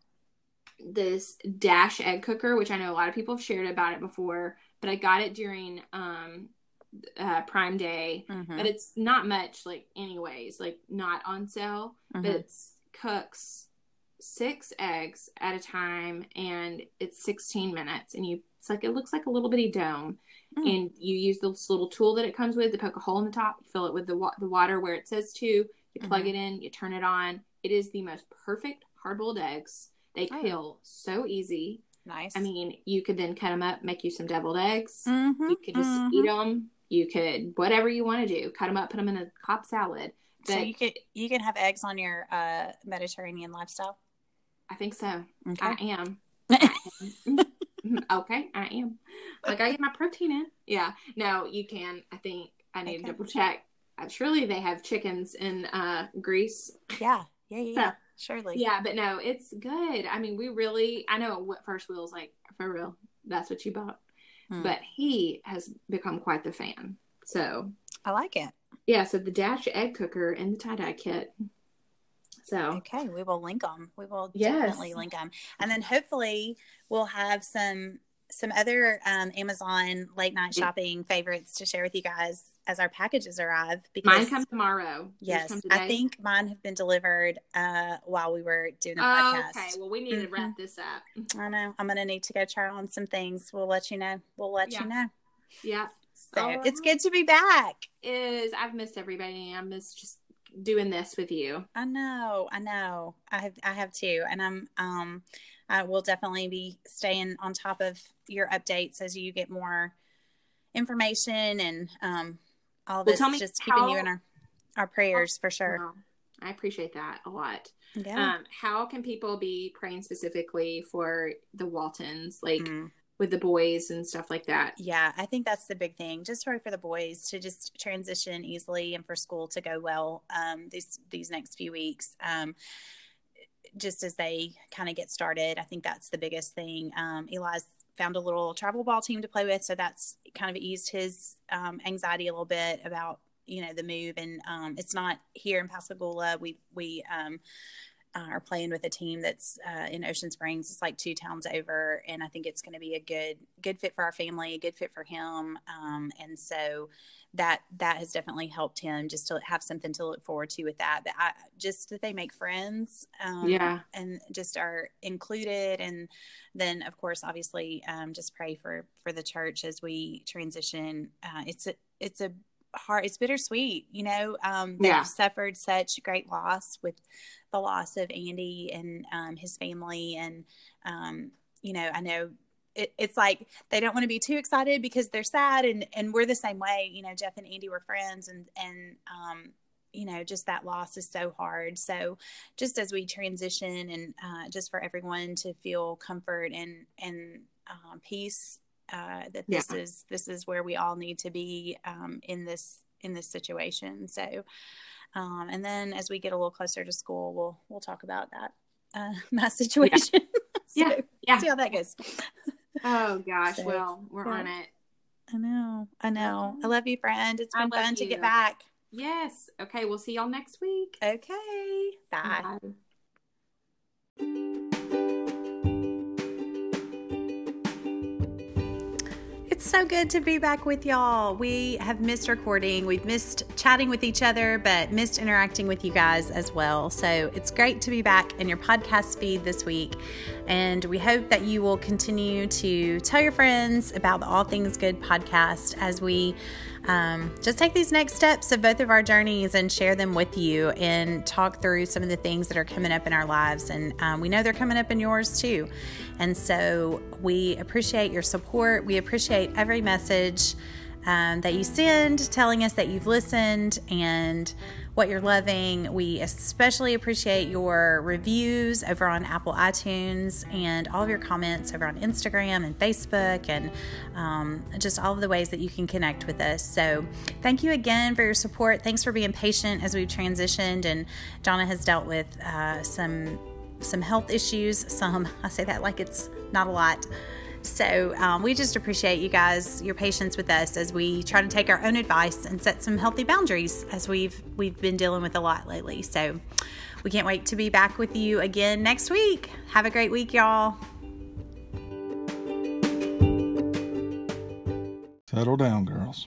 this dash egg cooker which i know a lot of people have shared about it before but i got it during um uh prime day Mhm. but it's not much like anyways like not on sale Mhm. but it's cooks six eggs at a time and it's 16 minutes and you it's like it looks like a little bitty dome Mm. and you use this little tool that it comes with to poke a hole in the top you fill it with the, wa- the water where it says to you plug Mhm. it in you turn it on it is the most perfect hard-boiled eggs they Oh. peel so easy nice. i mean you could then cut them up make you some deviled eggs Mhm, you could just mhm. eat them you could whatever you want to do cut them up put them in a Cobb salad So you could you can have eggs on your uh, Mediterranean lifestyle. i think so Okay. I am. I am. okay, I am. Like I get my protein in. Yeah. No, you can. I think I need Okay. to double check. Uh, surely they have chickens in uh Greece. yeah. Yeah. Yeah. So, yeah. Surely. Yeah, but no, it's good. I mean, we really. I know what first wheel's like for real. That's what you bought. Hmm. But he has become quite the fan. So I like it. yeah. So the dash egg cooker and the tie dye kit. So Okay, we will link them. We will Yes. definitely link them, and then hopefully we'll have some some other um, Amazon late night shopping favorites to share with you guys as our packages arrive. Because, mine come tomorrow. Yes, come I think mine have been delivered uh, while we were doing the Oh, podcast. okay. Well, we need to Mm-hmm. wrap this up. I know. I'm gonna need to go try on some things. We'll let you know. We'll let Yeah. you know. Yeah. So it's good to be back. is I've missed everybody. I miss just doing this with you. I know, I know. I have I have too. And I'm um I will definitely be staying on top of your updates as you get more information and um all Well, this tell me just keeping you in our our prayers for sure. Wow. I appreciate that a lot. Yeah. Um, how can people be praying specifically for the Waltons, like Mm. with the boys and stuff like that? Yeah, I think that's the big thing. Just pray for the boys to just transition easily and for school to go well um, these these next few weeks. Um, just as they kind of get started, I think that's the biggest thing. Um, Eli's found a little travel ball team to play with, so that's kind of eased his um, anxiety a little bit about you know the move. And um, it's not here in Pascagoula. We we um, uh, are playing with a team that's uh, in Ocean Springs. It's like two towns over, and I think it's going to be a good good fit for our family, a good fit for him. Um, and so that that has definitely helped him just to have something to look forward to with that. But I, just that they make friends, um, Yeah. and just are included, and then of course, obviously, um, just pray for for the church as we transition. Uh, it's a it's a hard it's bittersweet you know um they've Yeah. suffered such great loss with the loss of Andy and um, his family. And, um, you know, I know it, it's like they don't want to be too excited because they're sad. And, and we're the same way. You know, Jeff and Andy were friends. And, and um, you know, just that loss is so hard. So just as we transition and uh, just for everyone to feel comfort and, and um, peace. Uh, that this Yeah. is this is where we all need to be um, in this in this situation. So, um, and then as we get a little closer to school, we'll we'll talk about that uh, my situation. so, Yeah, yeah. See how that goes. Oh gosh. So, well, we're yeah. on it. I know. I know. I love you, friend. It's been fun to get back. Yes. Okay. We'll see y'all next week. Okay. Bye. Bye. It's so good to be back with y'all. We have missed recording. We've missed chatting with each other, but missed interacting with you guys as well. So it's great to be back in your podcast feed this week. And we hope that you will continue to tell your friends about the All Things Good podcast as we um, just take these next steps of both of our journeys and share them with you and talk through some of the things that are coming up in our lives. And um, we know they're coming up in yours too. And so we appreciate your support. We appreciate every message um, that you send telling us that you've listened and what you're loving. We especially appreciate your reviews over on Apple iTunes and all of your comments over on Instagram and Facebook and um, just all of the ways that you can connect with us. So, thank you again for your support. Thanks for being patient as we've transitioned. And Jonna has dealt with uh, some some health issues. Some I say that like it's not a lot. So um, we just appreciate you guys your patience with us as we try to take our own advice and set some healthy boundaries as we've we've been dealing with a lot lately. So we can't wait to be back with you again next week. Have a great week, y'all. Settle down, girls.